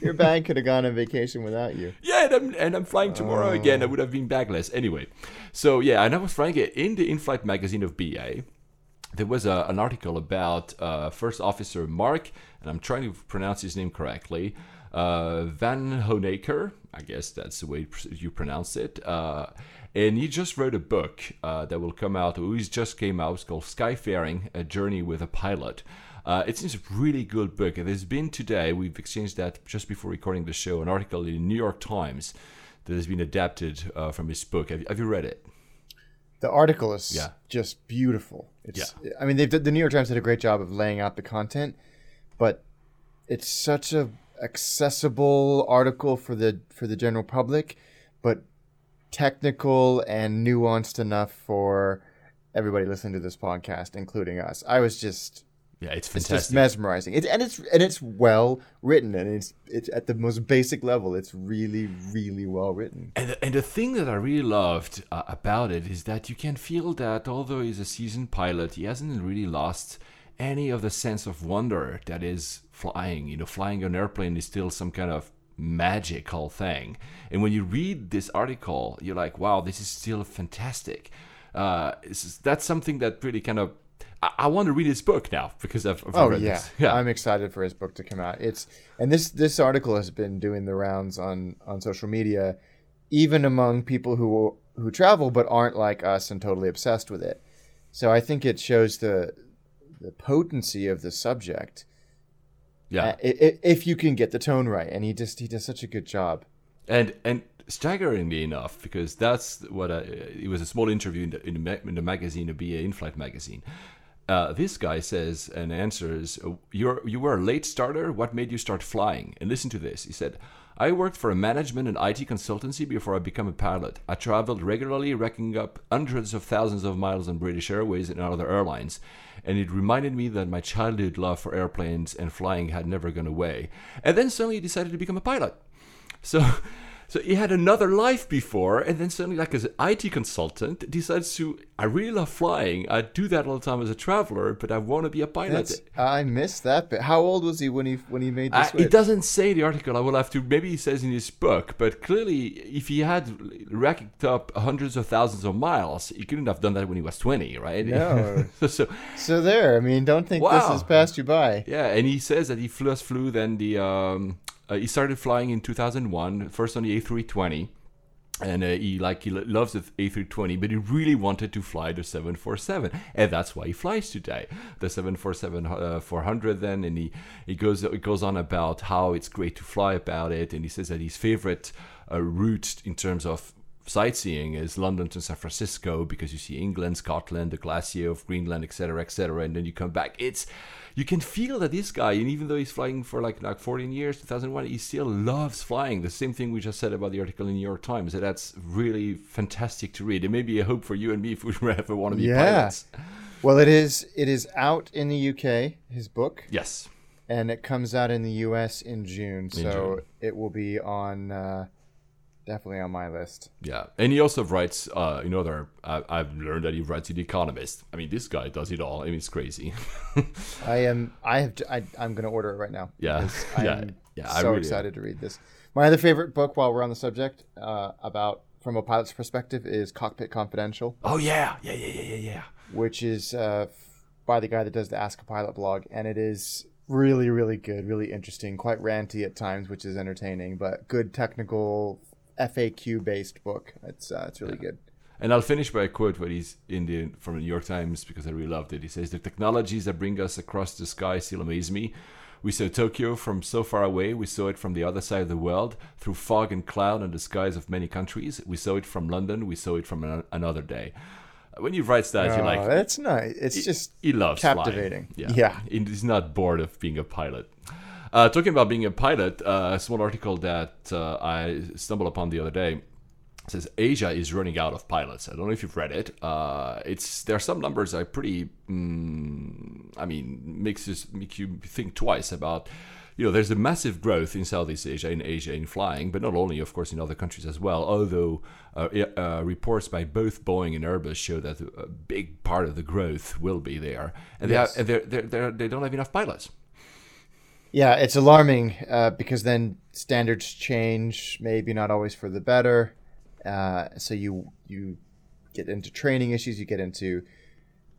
your bag could have gone on vacation without you. yeah, and I'm, and I'm flying tomorrow again. I would have been bagless. Anyway, so yeah, and I was flying it in the in flight magazine of BA. There was a, an article about uh, First Officer Mark, and I'm trying to pronounce his name correctly, uh, Vanhoenacker. I guess that's the way you pronounce it. Uh, and he just wrote a book uh, that will come out, or just came out. It's called Skyfaring: A Journey with a Pilot. Uh, it seems a really good book. And there's been today, we've exchanged that just before recording the show, an article in the New York Times that has been adapted uh, from his book. Have, have you read it? The article is Yeah. just beautiful. It's, I mean, they've, the New York Times did a great job of laying out the content, but it's such a accessible article for the for the general public, but technical and nuanced enough for everybody listening to this podcast, including us. I was just Yeah, it's fantastic. it's just mesmerizing. It, and it's and it's well written, and it's it's at the most basic level. It's really really well written. And the, and the thing that I really loved uh, about it is that you can feel that although he's a seasoned pilot, he hasn't really lost any of the sense of wonder that is flying. You know, flying an airplane is still some kind of magical thing. And when you read this article, you're like, wow, this is still fantastic. Uh, is- that's something that really kind of. I, I want to read his book now because I've, I've Oh read yeah. this. Yeah. I'm excited for his book to come out. It's and this this article has been doing the rounds on on social media, even among people who who travel but aren't like us and totally obsessed with it. So I think it shows the the potency of the subject. Yeah. uh, i- i- if you can get the tone right, and he just he does such a good job. and and staggeringly enough, because that's what I, it was a small interview in the in the, in the magazine, the BA In-Flight magazine. Uh, this guy says and answers, "You're you were a late starter. What made you start flying?" And listen to this. He said. I worked for a management and IT consultancy before I became a pilot. I traveled regularly, racking up hundreds of thousands of miles on British Airways and other airlines. And it reminded me that my childhood love for airplanes and flying had never gone away. And then suddenly he decided to become a pilot. So, so he had another life before, and then suddenly, like as an IT consultant, decides to. I really love flying. I do that all the time as a traveler, but I want to be a pilot. That's, I missed that bit. How old was he when he when he made this? Uh, it doesn't say the article. I will have to. Maybe he says in his book, but clearly, if he had racked up hundreds of thousands of miles, he couldn't have done that when he was twenty, right? No. so, so So there. I mean, don't think this has passed you by. Yeah, and he says that he first flew then the um, uh, he started flying in 2001, first on the A320, and uh, he like he loves the A320, but he really wanted to fly the 747, and that's why he flies today, the 747 uh, 400. Then, and he he goes it goes on about how it's great to fly about it, and he says that his favorite uh, route in terms of sightseeing is London to San Francisco because you see England, Scotland, the glacier of Greenland, etc., etc., and then you come back. It's you can feel that this guy, and even though he's flying for like like 14 years, 2001, he still loves flying. The same thing we just said about the article in New York Times. That's really fantastic to read. It may be a hope for you and me if we ever want to be Yeah. pilots. Well, it is. It is out in the UK. His book. Yes. and it comes out in the U.S. in June. So June. it will be on uh, definitely on my list. Yeah, and he also writes. Uh, you know, there. I, I've learned that he writes in The Economist. I mean, this guy does it all. I mean, it's crazy. I am. I have. I, I'm going to order it right now. Yeah. Yeah. I'm Yeah, so really- excited to read this. My other favorite book, while we're on the subject, uh, about from a pilot's perspective, is Cockpit Confidential, oh yeah, yeah, yeah, yeah, yeah, yeah. which is uh, by the guy that does the Ask a Pilot blog, and it is really, really good, really interesting, quite ranty at times, which is entertaining, but good technical FAQ based book. It's uh, it's really good. And I'll finish by a quote what he's in the from the New York Times because I really loved it. He says, "The technologies that bring us across the sky still amaze me. We saw Tokyo from so far away. We saw it from the other side of the world through fog and cloud and the skies of many countries. We saw it from London. We saw it from an- another day." When you write that, you're Oh, like, that's nice. It's just he loves flying. captivating. Yeah. Yeah. He- He's not bored of being a pilot. Uh, talking about being a pilot, uh, a small article that uh, I stumbled upon the other day says Asia is running out of pilots. I don't know if you've read it. Uh, it's there are some numbers that are pretty. Mm, I mean, makes you make you think twice about. You know, there's a massive growth in Southeast Asia, in Asia, in flying, but not only, of course, in other countries as well. Although uh, uh, reports by both Boeing and Airbus show that a big part of the growth will be there, and they Yes. have, and they're, they're, they're, they don't have enough pilots. Yeah, it's alarming uh, because then standards change, maybe not always for the better. Uh, so you you get into training issues, you get into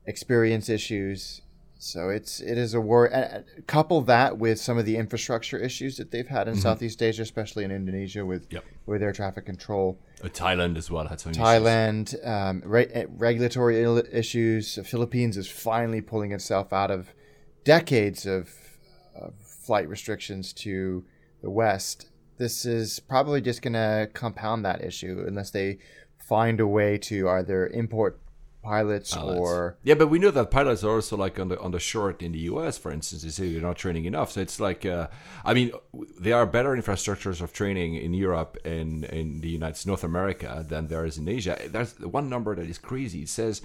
experience issues. So it's it is a war. Uh, couple that with some of the infrastructure issues that they've had in Southeast Asia, especially in Indonesia with Yep. with air traffic control. Uh, Thailand as well had some issues. Thailand, um, re- uh, regulatory issues. The Philippines is finally pulling itself out of decades of, of flight restrictions to the West. This is probably just going to compound that issue unless they find a way to either import pilots, Pilots. or yeah, but we know that pilots are also like on the on the short in the U.S. For instance, they say they're not training enough. So it's like, uh, I mean, there are better infrastructures of training in Europe and in the United North America than there is in Asia. There's one number that is crazy. It says.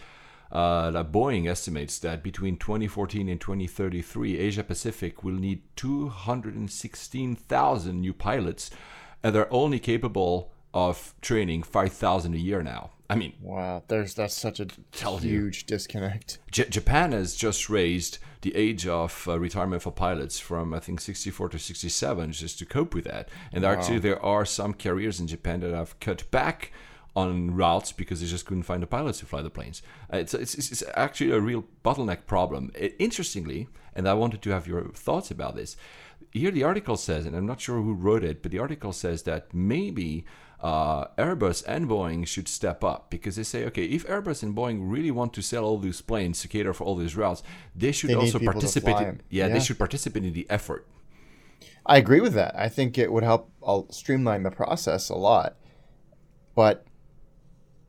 Uh, that Boeing estimates that between 2014 and 2033, Asia Pacific will need 216,000 new pilots, and they're only capable of training 5,000 a year now. I mean, wow, there's that's such a Tells you. huge disconnect. J- Japan has just raised the age of uh, retirement for pilots from I think 64 to 67 just to cope with that. And actually, there are some carriers in Japan that have cut back on routes because they just couldn't find the pilots to fly the planes. Uh, it's, it's, it's actually a real bottleneck problem. It, interestingly, and I wanted to have your thoughts about this. Here, the article says, and I'm not sure who wrote it, but the article says that maybe uh, Airbus and Boeing should step up because they say, okay, if Airbus and Boeing really want to sell all these planes to cater for all these routes, they should They also participate. In, yeah, Yeah. they should participate in the effort. I agree with that. I think it would help uh, streamline the process a lot. But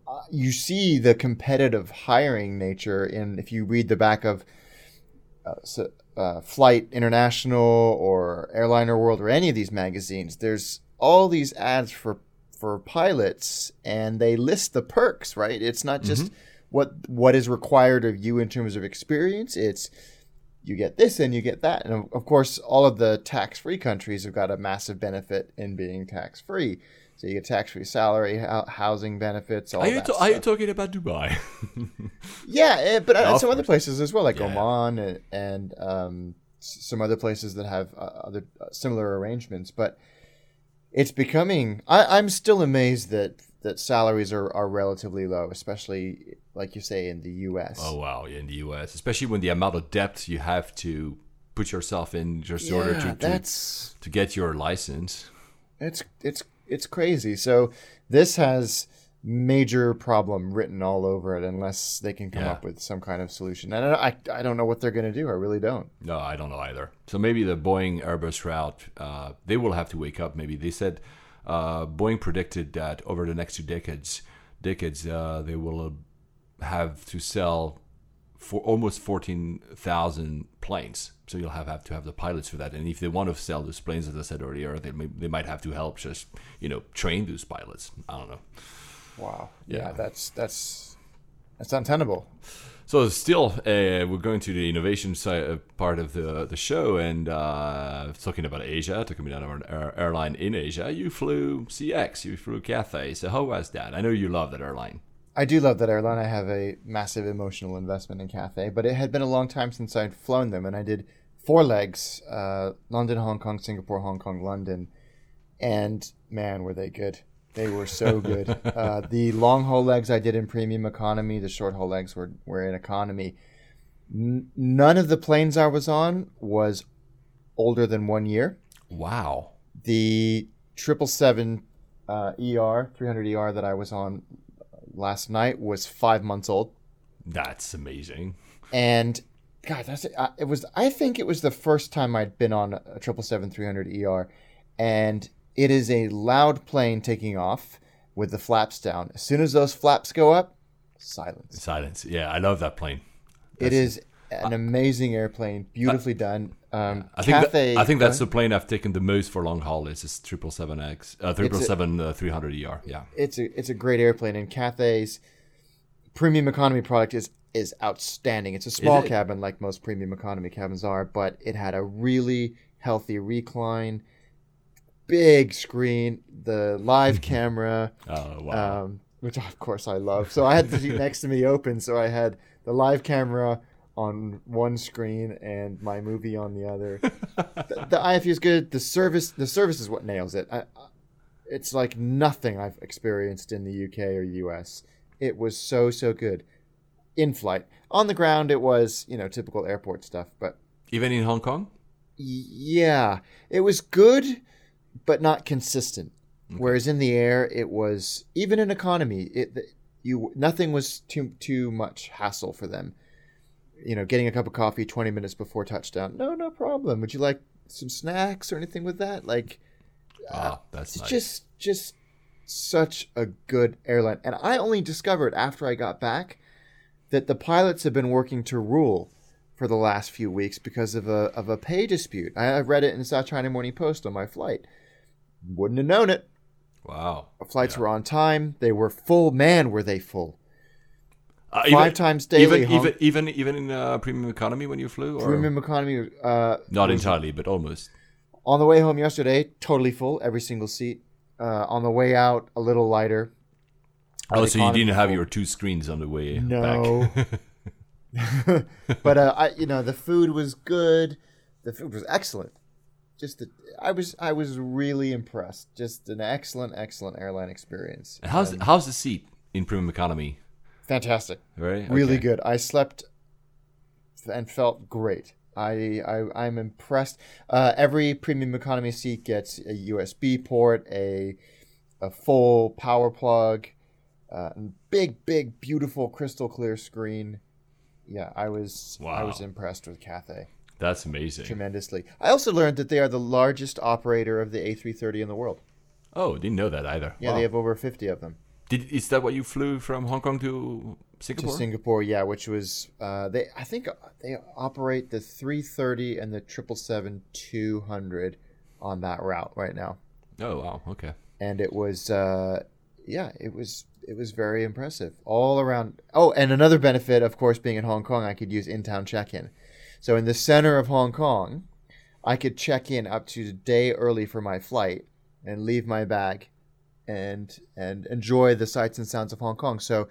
uh, you see the competitive hiring nature in if you read the back of uh, so, uh, Flight International or Airliner World or any of these magazines. There's all these ads for for pilots, and they list the perks. Right? It's not just what what is required of you in terms of experience. It's you get this and you get that. And of- of course, all of the tax free countries have got a massive benefit in being tax free. So you get tax free salary, housing benefits, all Are you, that. to- are you talking about Dubai? yeah, eh, but uh, some other places as well, like Yeah. Oman and, and um, some other places that have uh, other uh, similar arrangements. But it's becoming. I, I'm still amazed that that salaries are, are relatively low, especially like you say in the U.S. oh wow, in the US, especially when the amount of debt you have to put yourself in just in order to, to to get your license. It's it's it's crazy. So this has major problem written all over it unless they can come Yeah. up with some kind of solution. And I I, I don't know what they're going to do. I really don't. No, I don't know either. So maybe the Boeing Airbus route, uh, they will have to wake up. Maybe they said uh, Boeing predicted that over the next two decades, decades uh, they will have to sell for almost fourteen thousand planes. So you'll have, have to have the pilots for that. And if they want to sell those planes, as I said earlier, they may, they might have to help just you know train those pilots. I don't know. Wow. Yeah. Yeah, that's that's that's untenable. So still, uh, we're going to the innovation side, uh, part of the the show, and uh, talking about Asia, talking about our, our airline in Asia. You flew CX, you flew Cathay. So how was that? I know you love that airline. I do love that airline. I have a massive emotional investment in Cathay, but it had been a long time since I'd flown them, and I did four legs: uh, London, Hong Kong, Singapore, Hong Kong, London, and man, were they good! They were so good. uh, the long haul legs I did in premium economy. The short haul legs were were in economy. N- none of the planes I was on was older than one year. Wow. The triple seven uh, ER, three hundred ER that I was on last night was five months old, That's amazing. and God, that's uh, it was. I think it was the first time I'd been on a triple seven three hundred ER, and it is a loud plane taking off with the flaps down. As soon as those flaps go up, silence. Silence. Yeah, I love that plane. It is an amazing airplane, beautifully done. Um, I think that- Cathay, I think that's the plane I've taken the most for long haul. It's this triple seven X, uh, triple seven uh, three hundred ER. Yeah. it's a it's a great airplane, and Cathay's premium economy product is is outstanding. It's a small it? cabin, like most premium economy cabins are, but it had a really healthy recline, big screen, the live camera, Oh wow. um, which of course I love. So I had the seat next to me open, so I had the live camera on one screen and my movie on the other. the, the IFE is good. The service, the service is what nails it. I, I- it's like nothing I've experienced in the UK or US. It was so so good. In flight, on the ground, it was you know typical airport stuff, but Even in Hong Kong. yeah, it was good, but not consistent. Whereas in the air, it was even in economy. It you nothing was too too much hassle for them. You know, getting a cup of coffee twenty minutes before touchdown, no, no problem. Would you like some snacks or anything with that? Like, Ah, that's it's nice. just just such a good airline. And I only discovered after I got back that the pilots have been working to rule for the last few weeks because of a of a pay dispute. I, I read it in the South China Morning Post on my flight. Wouldn't have known it. wow. Our flights were on time. They were full. Man, were they full. Uh, Five times daily, Even even even even in uh, premium economy when you flew, or Premium economy. Uh, not entirely, but almost. on the way home yesterday, totally full, every single seat. Uh, on the way out, a little lighter. Oh, so you didn't have your two screens on the way No. back. but uh, I, you know, the food was good. The food was excellent. Just, the, I was, I was really impressed. Just an excellent, excellent airline experience. And how's how's the seat in premium economy? Fantastic. Right? Really good. I slept and felt great. I, I I'm impressed. Uh, every premium economy seat gets a USB port, a a full power plug, uh, and big, big, beautiful, crystal clear screen. Yeah, I was I was impressed with Cathay That's amazing. tremendously. I also learned that they are the largest operator of the A330 in the world. Oh, didn't know that either. Yeah, Wow. they have over 50 of them. Did is that what you flew from Hong Kong to Singapore? to Singapore, yeah, which was uh, they. I think they operate the 330 and the 777-200 on that route right now, oh wow, okay. and it was uh, yeah, it was it was very impressive all around. Oh, and another benefit, of course, being in Hong Kong, I could use in-town check-in. So in the center of Hong Kong, I could check in up to a day early for my flight and leave my bag and and enjoy the sights and sounds of Hong Kong. So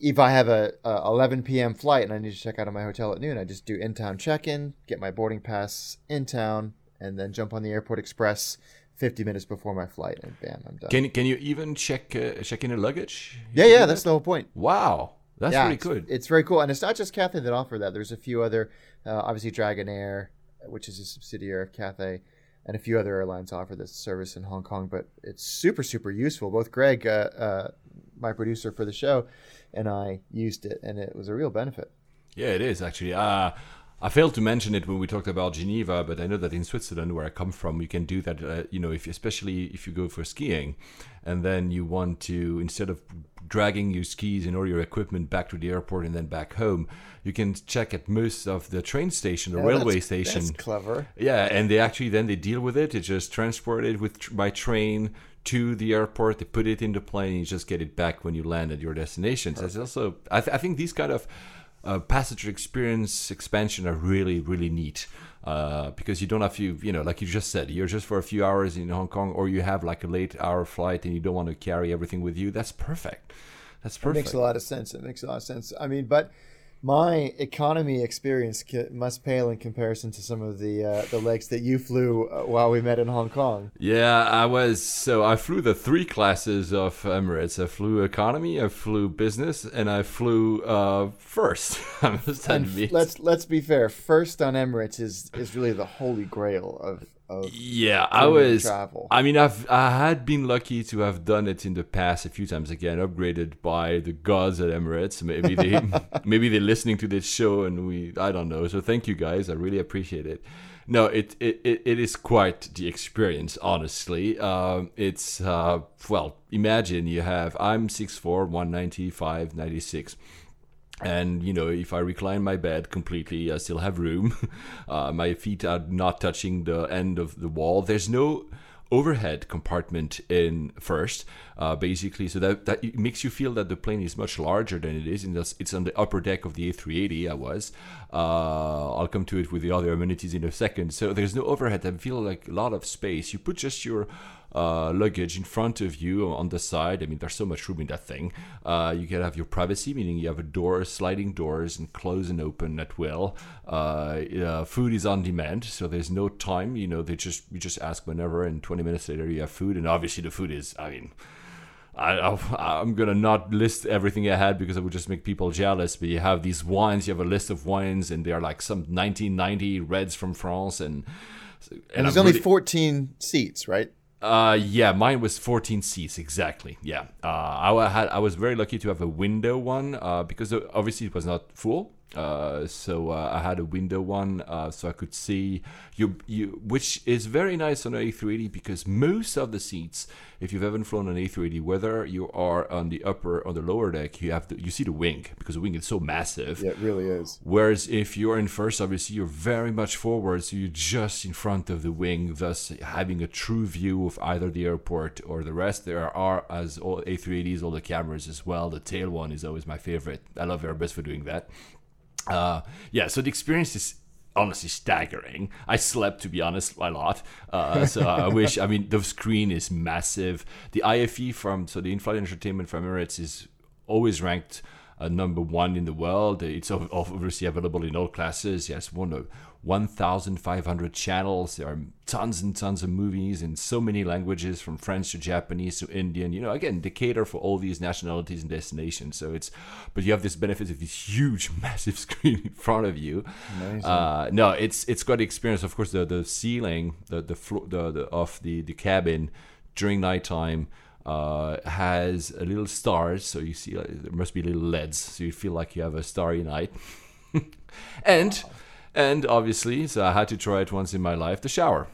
if I have a, a 11 p.m. flight and I need to check out of my hotel at noon, I just do in-town check-in, get my boarding pass in town, and then jump on the airport express 50 minutes before my flight, and bam, I'm done. Can can you even check uh, check in a luggage? yeah, yeah, that's the whole point. Wow, that's yeah, really it's, good. It's very cool, and it's not just Cathay that offer that. There's a few other, uh, obviously Dragonair, which is a subsidiary of Cathay, and a few other airlines offer this service in Hong Kong. But it's super, super useful. Both Greg, uh, uh, my producer for the show, and I used it, and it was a real benefit. Yeah, it is actually. Uh, I failed to mention it when we talked about Geneva, but I know that in Switzerland, where I come from, you can do that. Uh, you know, if especially if you go for skiing, and then you want to instead of dragging your skis and all your equipment back to the airport and then back home, you can check at most of the train station, the Oh, railway that's- station. That's clever. Yeah, and they actually then they deal with it. They just transport it with by train to the airport. They put it in the plane. And you just get it back when you land at your destination. So it's also, I, th- I think these kind of uh, passenger experience expansion are really really neat. Uh, because you don't have to, you know, like you just said, you're just for a few hours in Hong Kong, or you have like a late hour flight and you don't want to carry everything with you. That's perfect. That's perfect. It makes a lot of sense. It makes a lot of sense. I mean, but my economy experience must pale in comparison to some of the uh, the legs that you flew uh, while we met in Hong Kong. Yeah, I was. So I flew the three classes of Emirates. I flew economy, I flew business, and I flew uh, first. I must admit. let's let's be fair. First on Emirates is is really the holy grail of yeah, I was. travel. I mean, I've I had been lucky to have done it in the past a few times. Again, upgraded by the gods at Emirates. Maybe they maybe they're listening to this show, and we I don't know. So thank you guys. I really appreciate it. No, it it, it, it is quite the experience. Honestly, um, it's uh, well. Imagine you have I'm 6'4", 195, 96 and you know if i recline my bed completely i still have room. Uh, my feet are not touching the end of the wall. There's no overhead compartment in first uh, basically. So that, that makes you feel that the plane is much larger than it is and it's on the upper deck of the a380 i was. Uh, i'll come to it with the other amenities in a second. So there's no overhead. I feel like a lot of space. You put just your uh, luggage in front of you on the side. I mean, there's so much room in that thing. Uh, you can have your privacy, meaning you have a door, sliding doors, and close and open at will. Uh, food is on demand, so there's no time. You know, they just you just ask whenever, and 20 minutes later you have food. And obviously, the food is, I mean. I, I'm gonna not list everything I had because I would just make people jealous. But you have these wines, you have a list of wines, and they're like some 1990 reds from France, and and, and there's I'm only really- 14 seats, right? Uh, yeah, mine was 14 seats exactly. Yeah, uh, I had I was very lucky to have a window one uh, because obviously it was not full. Uh, so uh, I had a window one, uh, so I could see you, you, which is very nice on an A380 because most of the seats, if you've ever flown an A380, whether you are on the upper or the lower deck, you have to, you see the wing because the wing is so massive. Yeah, it really is. Whereas if you're in first, obviously you're very much forward, so you're just in front of the wing, thus having a true view of either the airport or the rest. There are, as all A380s, all the cameras as well. The tail one is always my favorite. I love Airbus for doing that. Uh, yeah, so the experience is honestly staggering. I slept, to be honest, a lot. Uh, so I wish. I mean, the screen is massive. The IFE from so the in-flight entertainment from Emirates is always ranked uh, number one in the world. It's obviously available in all classes. Yes, one of 1,500 channels. There are tons and tons of movies in so many languages, from French to Japanese to Indian. You know, again, they cater for all these nationalities and destinations. So it's, but you have this benefit of this huge, massive screen in front of you. Uh, no, it's it's got the experience. Of course, the the ceiling, the the floor, the, the of the the cabin during nighttime. Uh, has a little stars, so you see uh, there must be little LEDs, so you feel like you have a starry night. and and obviously, so I had to try it once in my life. The shower,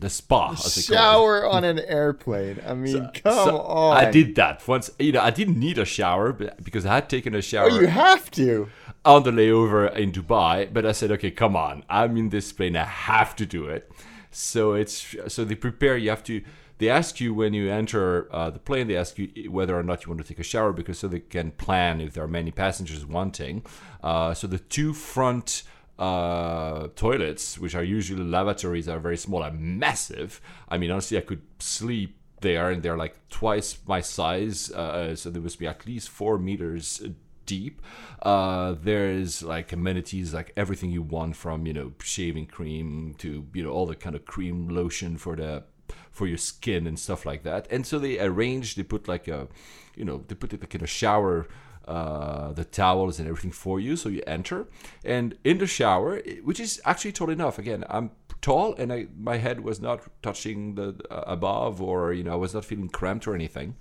the spa, as they call it. Shower on an airplane. I mean, come So on. I did that once. You know, I didn't need a shower because I had taken a shower Oh, you have to. on the layover in Dubai. But I said, okay, come on, I'm in this plane. I have to do it. So it's so they prepare. You have to. They ask you when you enter uh, the plane. They ask you whether or not you want to take a shower because so they can plan if there are many passengers wanting. Uh, so the two front uh, toilets, which are usually lavatories, are very small, are massive. I mean, honestly, I could sleep there, and they're like twice my size. Uh, so there must be at least four meters deep. Uh, there's like amenities, like everything you want, from you know shaving cream to you know all the kind of cream lotion for the for your skin and stuff like that. And so they arrange, they put like a, you know, they put it like in a shower, uh, the towels and everything for you. So you enter, and in the shower, which is actually tall enough. Again, I'm tall, and I my head was not touching the uh, above, or you know, I was not feeling cramped or anything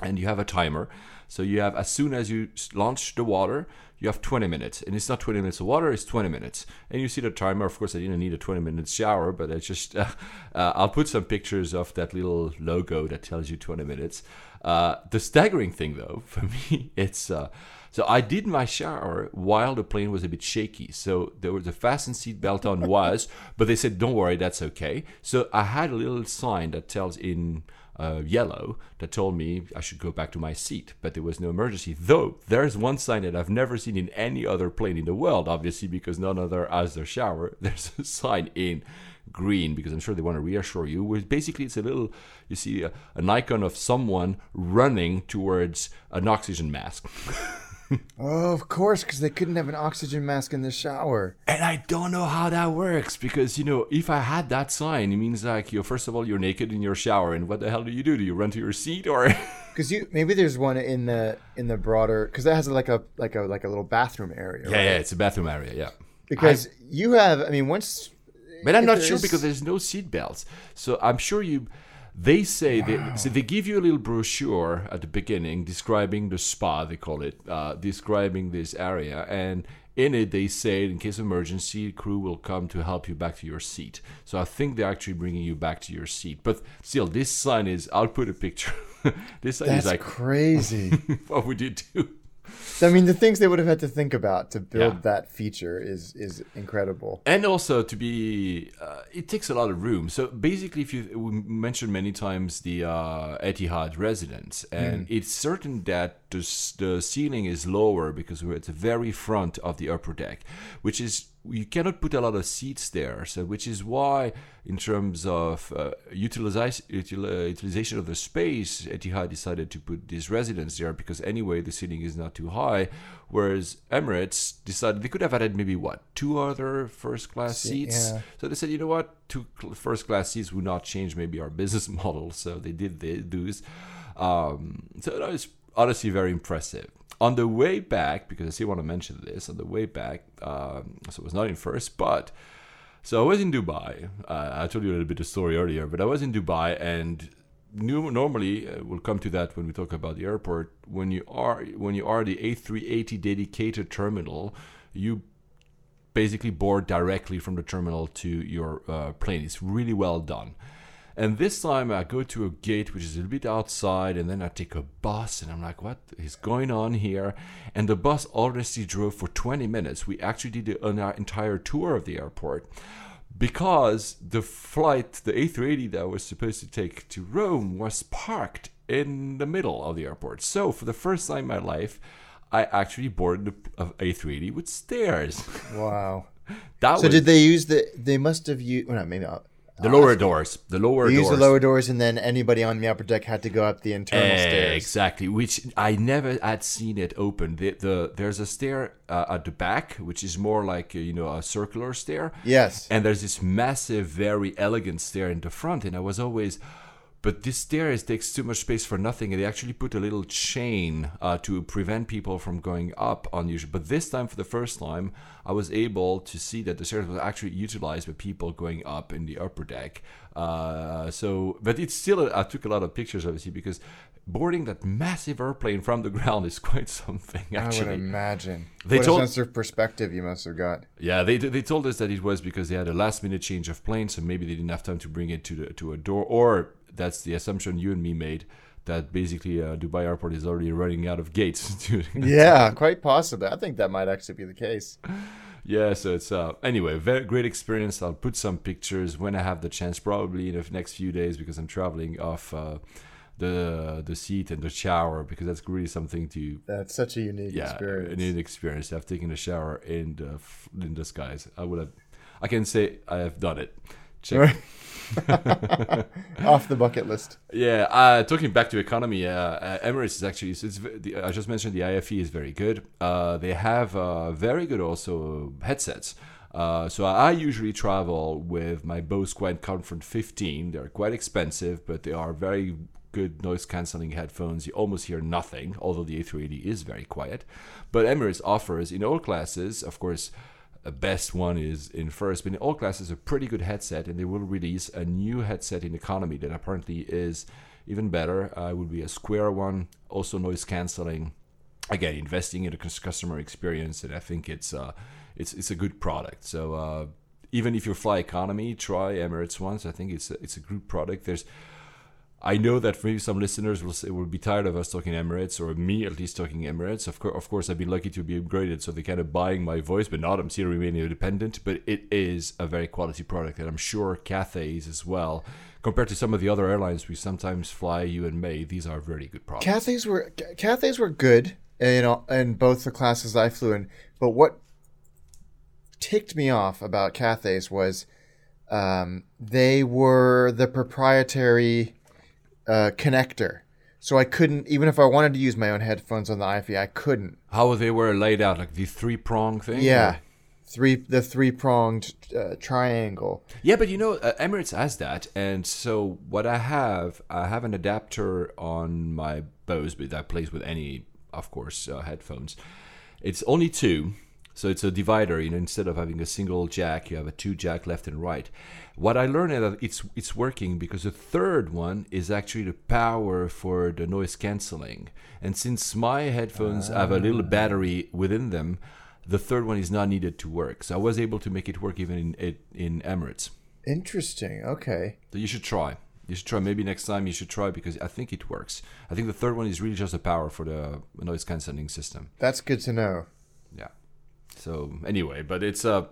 and you have a timer. So you have as soon as you launch the water, you have 20 minutes, and it's not 20 minutes of water; it's 20 minutes. And you see the timer. Of course, I didn't need a 20 minute shower, but i just uh, uh, I'll put some pictures of that little logo that tells you 20 minutes. Uh, the staggering thing, though, for me, it's. Uh, so I did my shower while the plane was a bit shaky. So there was a fastened seat belt on was, but they said, don't worry, that's okay. So I had a little sign that tells in uh, yellow that told me I should go back to my seat, but there was no emergency. Though there's one sign that I've never seen in any other plane in the world, obviously because none other has their shower. There's a sign in green because I'm sure they want to reassure you. Where basically it's a little, you see a, an icon of someone running towards an oxygen mask. Oh, of course, because they couldn't have an oxygen mask in the shower. And I don't know how that works because you know if I had that sign, it means like you first of all you're naked in your shower, and what the hell do you do? Do you run to your seat or? Because you maybe there's one in the in the broader because that has like a like a like a little bathroom area. yeah, right? yeah, it's a bathroom area, yeah. Because you have, I mean, once. But I'm not sure is- because there's no seat belts. So I'm sure you. They say they so they give you a little brochure at the beginning describing the spa. They call it uh, describing this area, and in it they say in case of emergency, crew will come to help you back to your seat. So I think they're actually bringing you back to your seat. But still, this sign is. I'll put a picture. this sign That's is like, crazy. what would you do? I mean, the things they would have had to think about to build Yeah. that feature is is incredible. and also to be uh, it takes a lot of room so basically if you we mentioned many times the uh, etihad residence and it's certain that the, the ceiling is lower because we're at the very front of the upper deck which is you cannot put a lot of seats there so which is why in terms of uh, utilization util- utilization of the space etihad decided to put this residence there because anyway the ceiling is not too high whereas emirates decided they could have added maybe what two other first class seats yeah. so they said, you know what, two first class seats would not change maybe our business model. So they did those. Um, so that was honestly very impressive. On the way back, because I still want to mention this, on the way back, um, so it was not in first, but so I was in Dubai. Uh, I told you a little bit of story earlier, but I was in Dubai and. nu- Normally, uh, we'll come to that when we talk about the airport. When you are when you are the A380 dedicated terminal, you basically board directly from the terminal to your uh, plane. It's really well done. And this time I go to a gate which is a little bit outside, and then I take a bus, and I'm like, what is going on here? And the bus already drove for 20 minutes. We actually did an entire tour of the airport because the flight, the A380 that I was supposed to take to Rome, was parked in the middle of the airport. So for the first time in my life, I actually boarded a A380 with stairs. Wow. That So was did they use the? They must have used. Well, not maybe not. The lower doors. The lower You doors. use the lower doors, and then anybody on the upper deck had to go up the internal stairs. Exactly, which I never had seen it open. The, the there's a stair uh, at the back, which is more like uh, you know a circular stair. Yes. And there's this massive, very elegant stair in the front, and I was always, but this stairs takes too much space for nothing. And they actually put a little chain uh, to prevent people from going up unusual. But this time, for the first time, I was able to see that the stairs was actually utilized by people going up in the upper deck. Uh, so, but it's still, I took a lot of pictures, obviously, because boarding that massive airplane from the ground is quite something. Actually, I would imagine. They what told- a sense of perspective you must have got. yeah, they they told us that it was because they had a last minute change of plane, so maybe they didn't have time to bring it to the to a door, or that's the assumption you and me made that basically uh, Dubai Airport is already running out of gates. Yeah, quite possibly. I think that might actually be the case. yeah, so it's uh anyway, very great experience. I'll put some pictures when I have the chance, probably in the next few days because I'm traveling off. Uh, the the seat and the shower because that's really something to That's such a unique yeah experience. an experience. I've taken a shower in the in the skies. I would have I can say I have done it. Check Off the bucket list. Yeah, uh, talking back to economy, uh, uh, Emirates is actually. It's, it's, the, I just mentioned the IFE is very good. Uh, they have uh, very good also headsets. Uh, so I usually travel with my Bose Quiet Comfort 15. They're quite expensive, but they are very good noise canceling headphones. You almost hear nothing, although the A380 is very quiet. But Emirates offers in all classes, of course, best one is in first, but in all classes, a pretty good headset, and they will release a new headset in economy that apparently is even better. Uh, it will be a square one, also noise canceling. Again, investing in a customer experience, and I think it's uh, it's it's a good product. So uh, even if you fly economy, try Emirates once. I think it's a, it's a good product. There's I know that maybe some listeners will will be tired of us talking Emirates, or me at least talking Emirates. Of course, of course, I've been lucky to be upgraded, so they're kind of buying my voice, but not. I'm still remaining independent. But it is a very quality product, and I'm sure Cathay is as well. Compared to some of the other airlines we sometimes fly, you and May, these are very good products. Cathays were Cathays were good in all, in both the classes I flew in. But what ticked me off about Cathays was um, they were the proprietary uh, connector. So I couldn't, even if I wanted to use my own headphones on the IFE, I couldn't. How they were laid out, like the three prong thing. Yeah, or- three the three pronged uh, triangle. Yeah, but you know, uh, Emirates has that, and so what I have, I have an adapter on my Bose, but that plays with any, of course, uh, headphones. It's only two, so it's a divider. You know, instead of having a single jack, you have a two jack left and right. What I learned is that it's it's working because the third one is actually the power for the noise canceling, and since my headphones have a little ah. battery within them. The third one is not needed to work, so I was able to make it work even in in, in Emirates. Interesting. Okay. So you should try. You should try. Maybe next time you should try because I think it works. I think the third one is really just a power for the noise cancelling system. That's good to know. Yeah. So anyway, but it's uh,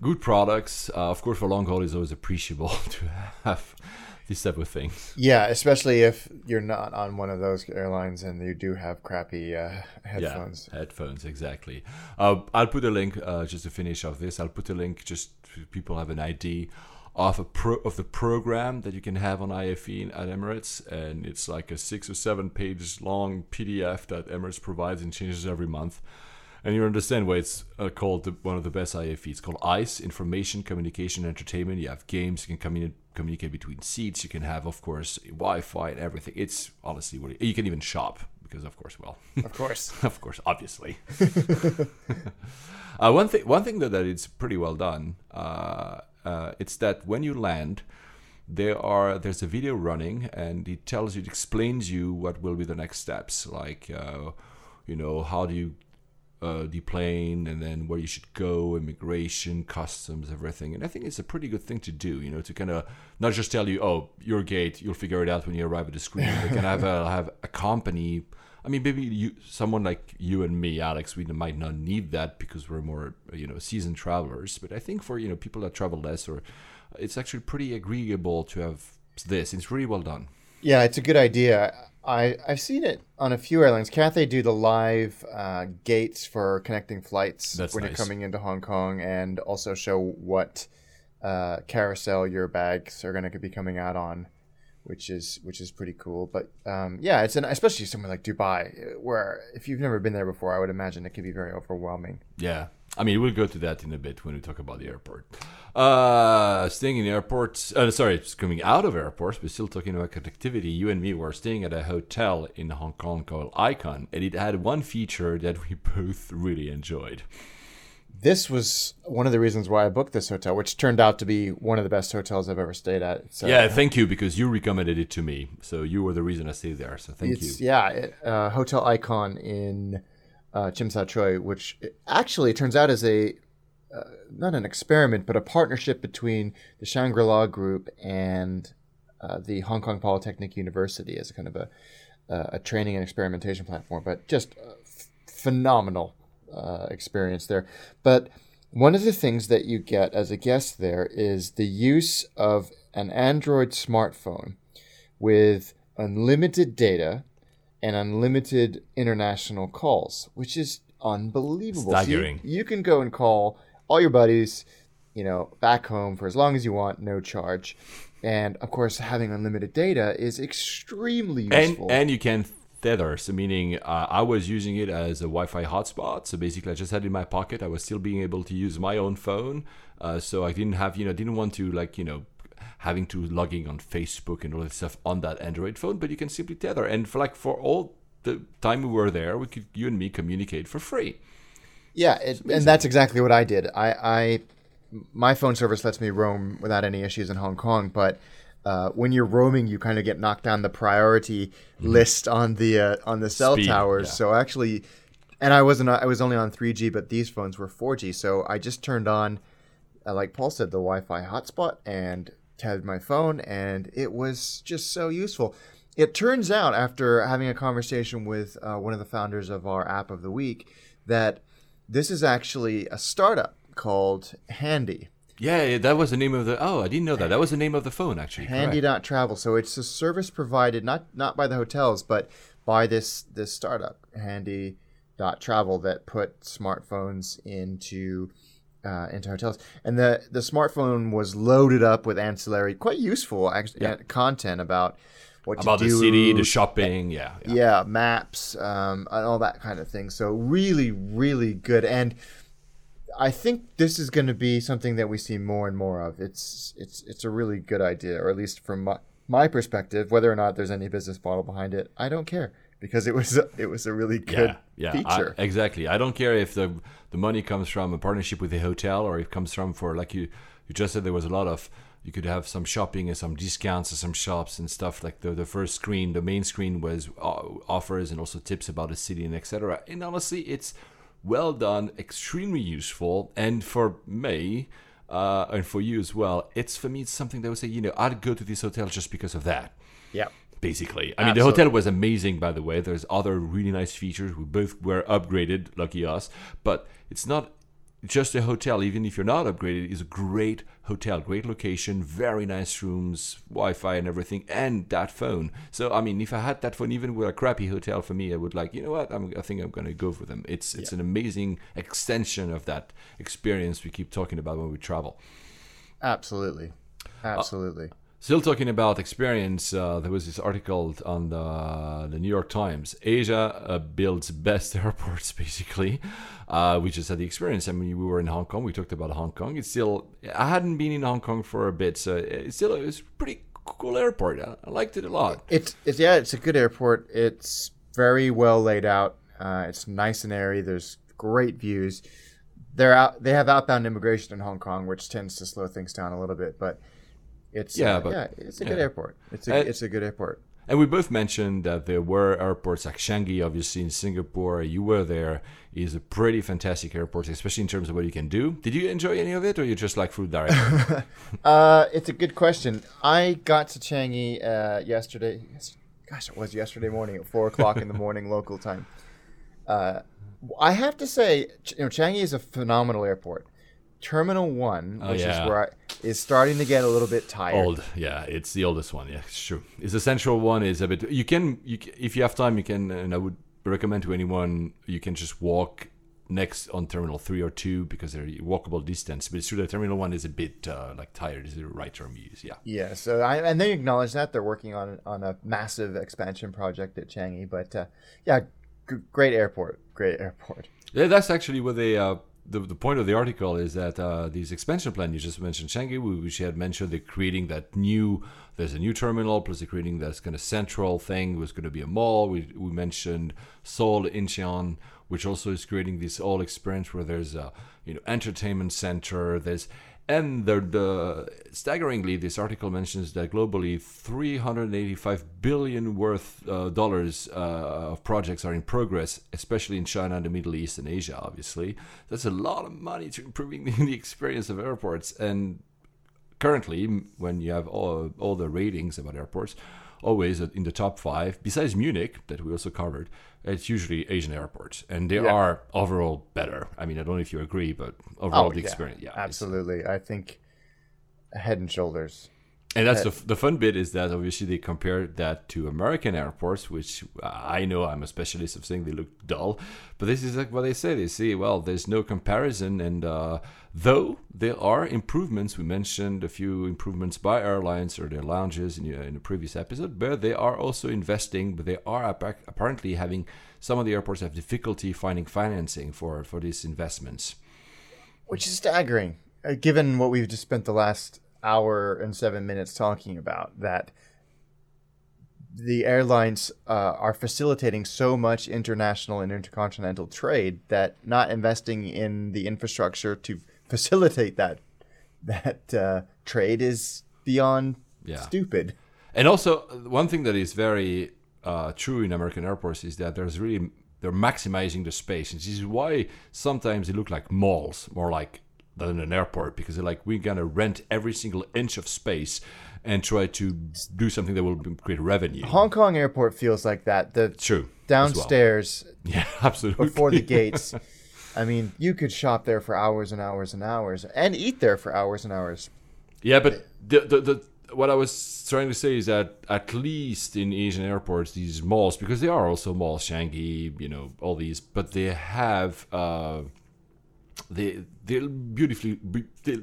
good products. Uh, of course, for long haul, it's always appreciable to have these type of things. Yeah, especially if you're not on one of those airlines and you do have crappy uh, headphones. Yeah, headphones, exactly. Uh, I'll put a link uh, just to finish off this. I'll put a link just so people have an idea of a pro of the program that you can have on IFE at Emirates, and it's like a six or seven pages long PDF that Emirates provides and changes every month. And you understand why it's uh, called the, one of the best IFE. It's called ICE, Information, Communication, Entertainment. You have games, you can communi- communicate between seats. You can have, of course, Wi-Fi and everything. It's honestly, what you can even shop because, of course, well, Of course. of course, obviously. uh, one thing, one thing though that it's pretty well done. Uh, uh, it's that when you land, there are there's a video running, and it tells you, it explains you what will be the next steps, like uh, you know how do you uh, plane, and then where you should go, immigration, customs, everything. And I think it's a pretty good thing to do, you know, to kind of not just tell you, oh, your gate, you'll figure it out when you arrive at the screen. But can have a have a company. I mean, maybe you, someone like you and me, Alex, we might not need that because we're more, you know, seasoned travelers. But I think for you know people that travel less, or it's actually pretty agreeable to have this. It's really well done. Yeah, it's a good idea. I I've seen it on a few airlines. Cathay do the live uh, gates for connecting flights That's when nice. you're coming into Hong Kong, and also show what uh, carousel your bags are going to be coming out on, which is which is pretty cool. But um, yeah, it's an especially somewhere like Dubai, where if you've never been there before, I would imagine it could be very overwhelming. Yeah. I mean, we'll go to that in a bit when we talk about the airport. Uh, staying in airports, uh, sorry, it's coming out of airports, but still talking about connectivity. You and me were staying at a hotel in Hong Kong called Icon, and it had one feature that we both really enjoyed. This was one of the reasons why I booked this hotel, which turned out to be one of the best hotels I've ever stayed at. So, yeah, thank you because you recommended it to me, so you were the reason I stayed there. So thank it's, you. Yeah, it, uh, Hotel Icon in uh, Tsim Sha Tsui, which actually turns out is a uh, not an experiment, but a partnership between the Shangri La Group and uh, the Hong Kong Polytechnic University as a kind of a uh, a training and experimentation platform. But just f- phenomenal uh, experience there. But one of the things that you get as a guest there is the use of an Android smartphone with unlimited data and unlimited international calls, which is unbelievable. So you- Staggering. you, can go and call all your buddies, you know, back home for as long as you want, no charge. And of course, having unlimited data is extremely and useful. and you can tether so meaning uh, i was using it as a wi-fi hotspot so basically i just had it in my pocket i was still being able to use my own phone uh, so i didn't have you know didn't want to like you know having to logging on facebook and all that stuff on that android phone but you can simply tether and for like for all the time we were there we could you and me communicate for free Yeah, it, and that's exactly what I did. I, I, my phone service lets me roam without any issues in Hong Kong, but uh, when you're roaming, you kind of get knocked down the priority list on the uh, on the cell Speed, towers. yeah. So actually, and I wasn't I was only on 3G, but these phones were 4G. So I just turned on, uh, like Paul said, the Wi-Fi hotspot and tabbed my phone, and it was just so useful. It turns out, after having a conversation with uh, one of the founders of our app of the week, that this is actually a startup called Handy. yeah that was the name of the oh i didn't know that that was the name of the phone actually correct. Handy.travel. So it's a service provided not not by the hotels, but by this this startup, Handy.travel, that put smartphones into uh, into hotels. And the the smartphone was loaded up with ancillary, quite useful actually, Yeah. content about what about the city the shopping yeah, yeah. yeah, maps, um, and all that kind of thing. So really, really good. And I think this is going to be something that we see more and more of. It's it's it's a really good idea, or at least from my, my perspective. Whether or not there's any business model behind it, I don't care because it was a, it was a really good yeah, yeah, I- feature. exactly. I don't care if the the money comes from a partnership with a hotel or it comes from for like you you just said there was a lot of you could have some shopping and some discounts and some shops and stuff like the the first screen the main screen was uh, offers and also tips about the city and etc. And honestly, it's well done, extremely useful, and for me. Uh, and for you as well, it's for me. It's something that would say, you know, I'd go to this hotel just because of that yeah. Basically. I mean, the hotel was amazing, by the way. There's other really nice features. We both were upgraded, lucky us. But it's not just a hotel. Even if you're not upgraded, it's a great hotel, great location, very nice rooms, Wi-Fi and everything, and that phone. So, I mean, if I had that phone, even with a crappy hotel, for me, I would like, you know what? I'm, I think I'm going to go for them. It's it's an amazing extension of that experience we keep talking about when we travel. Absolutely, absolutely. Still talking about experience, uh, there was this article on the, the New York Times. Asia uh, builds best airports, basically. Uh, we just had the experience. I mean, we were in Hong Kong. We talked about Hong Kong. It's still, I hadn't been in Hong Kong for a bit, so it's still, it was a pretty cool airport. I, I liked it a lot. It's, it's yeah, it's a good airport. It's very well laid out. Uh, it's nice and airy. There's great views. They're out. They have outbound immigration in Hong Kong, which tends to slow things down a little bit. But it's Yeah, uh, but- yeah, it's a good yeah. airport. It's a it's a good airport. And we both mentioned that there were airports like Changi, obviously in Singapore. You were there. Is a pretty fantastic airport, especially in terms of what you can do. Did you enjoy any of it, or you just like food directly? Uh, it's a good question. I got to Changi uh, yesterday. Gosh, it was yesterday morning at four o'clock in the morning local time. Uh, I have to say, you know, Changi is a phenomenal airport. Terminal One, Oh, which yeah. is where I, is starting to get a little bit tired. Old, yeah, it's the oldest one. Yeah, it's true. It's the central one. Is a bit. You can, you ca- if you have time, you can, and I would recommend to anyone, you can just walk next on terminal three or two because they're walkable distance. But it's true that terminal one is a bit uh, like tired. Is the right term to use? Yeah. Yeah. So I and they acknowledge that they're working on on a massive expansion project at Changi. But uh, yeah, g- great airport. Great airport. Yeah, that's actually what they. Uh, the, the point of the article is that uh, these expansion plan you just mentioned Changi, which you had mentioned, they're creating that new. There's a new terminal, plus they're creating that kind of central thing. Was going to be a mall. We we mentioned Seoul Incheon, which also is creating this whole experience where there's a you know entertainment center. There's and the, the staggeringly, this article mentions that globally, 385 billion worth uh, dollars uh, of projects are in progress, especially in China and the Middle East and Asia. Obviously, that's a lot of money to improving the, the experience of airports. And currently, when you have all, all the ratings about airports, always in the top five, besides Munich, that we also covered, it's usually Asian airports, and they Yeah. are overall better. I mean, I don't know if you agree, but overall oh, the experience, yeah, absolutely. I think head and shoulders. And that's the, the fun bit is that obviously they compare that to American airports, which I know I'm a specialist of saying they look dull, but this is like what they say. They say, well, there's no comparison, and uh, though there are improvements, we mentioned a few improvements by airlines or their lounges in, uh, in the previous episode, but they are also investing, but they are appa- apparently having some of the airports have difficulty finding financing for for these investments. which is staggering uh, given what we've just spent the last hour and seven minutes talking about that the airlines uh, are facilitating so much international and intercontinental trade that not investing in the infrastructure to facilitate that that uh, trade is beyond Yeah. stupid. And also, one thing that is very uh, true in American airports is that there's really they're maximizing the space, and this is why sometimes they look like malls, more like than an airport, because they're like we're gonna rent every single inch of space and try to do something that will create revenue. Hong Kong airport feels like that. The True. as well. downstairs Yeah, absolutely. before the gates. I mean, you could shop there for hours and hours and hours, and eat there for hours and hours. Yeah, but the, the the what I was trying to say is that at least in Asian airports, these malls, because they are also malls, Changi, you know, all these, but they have uh, they they're beautifully be- they're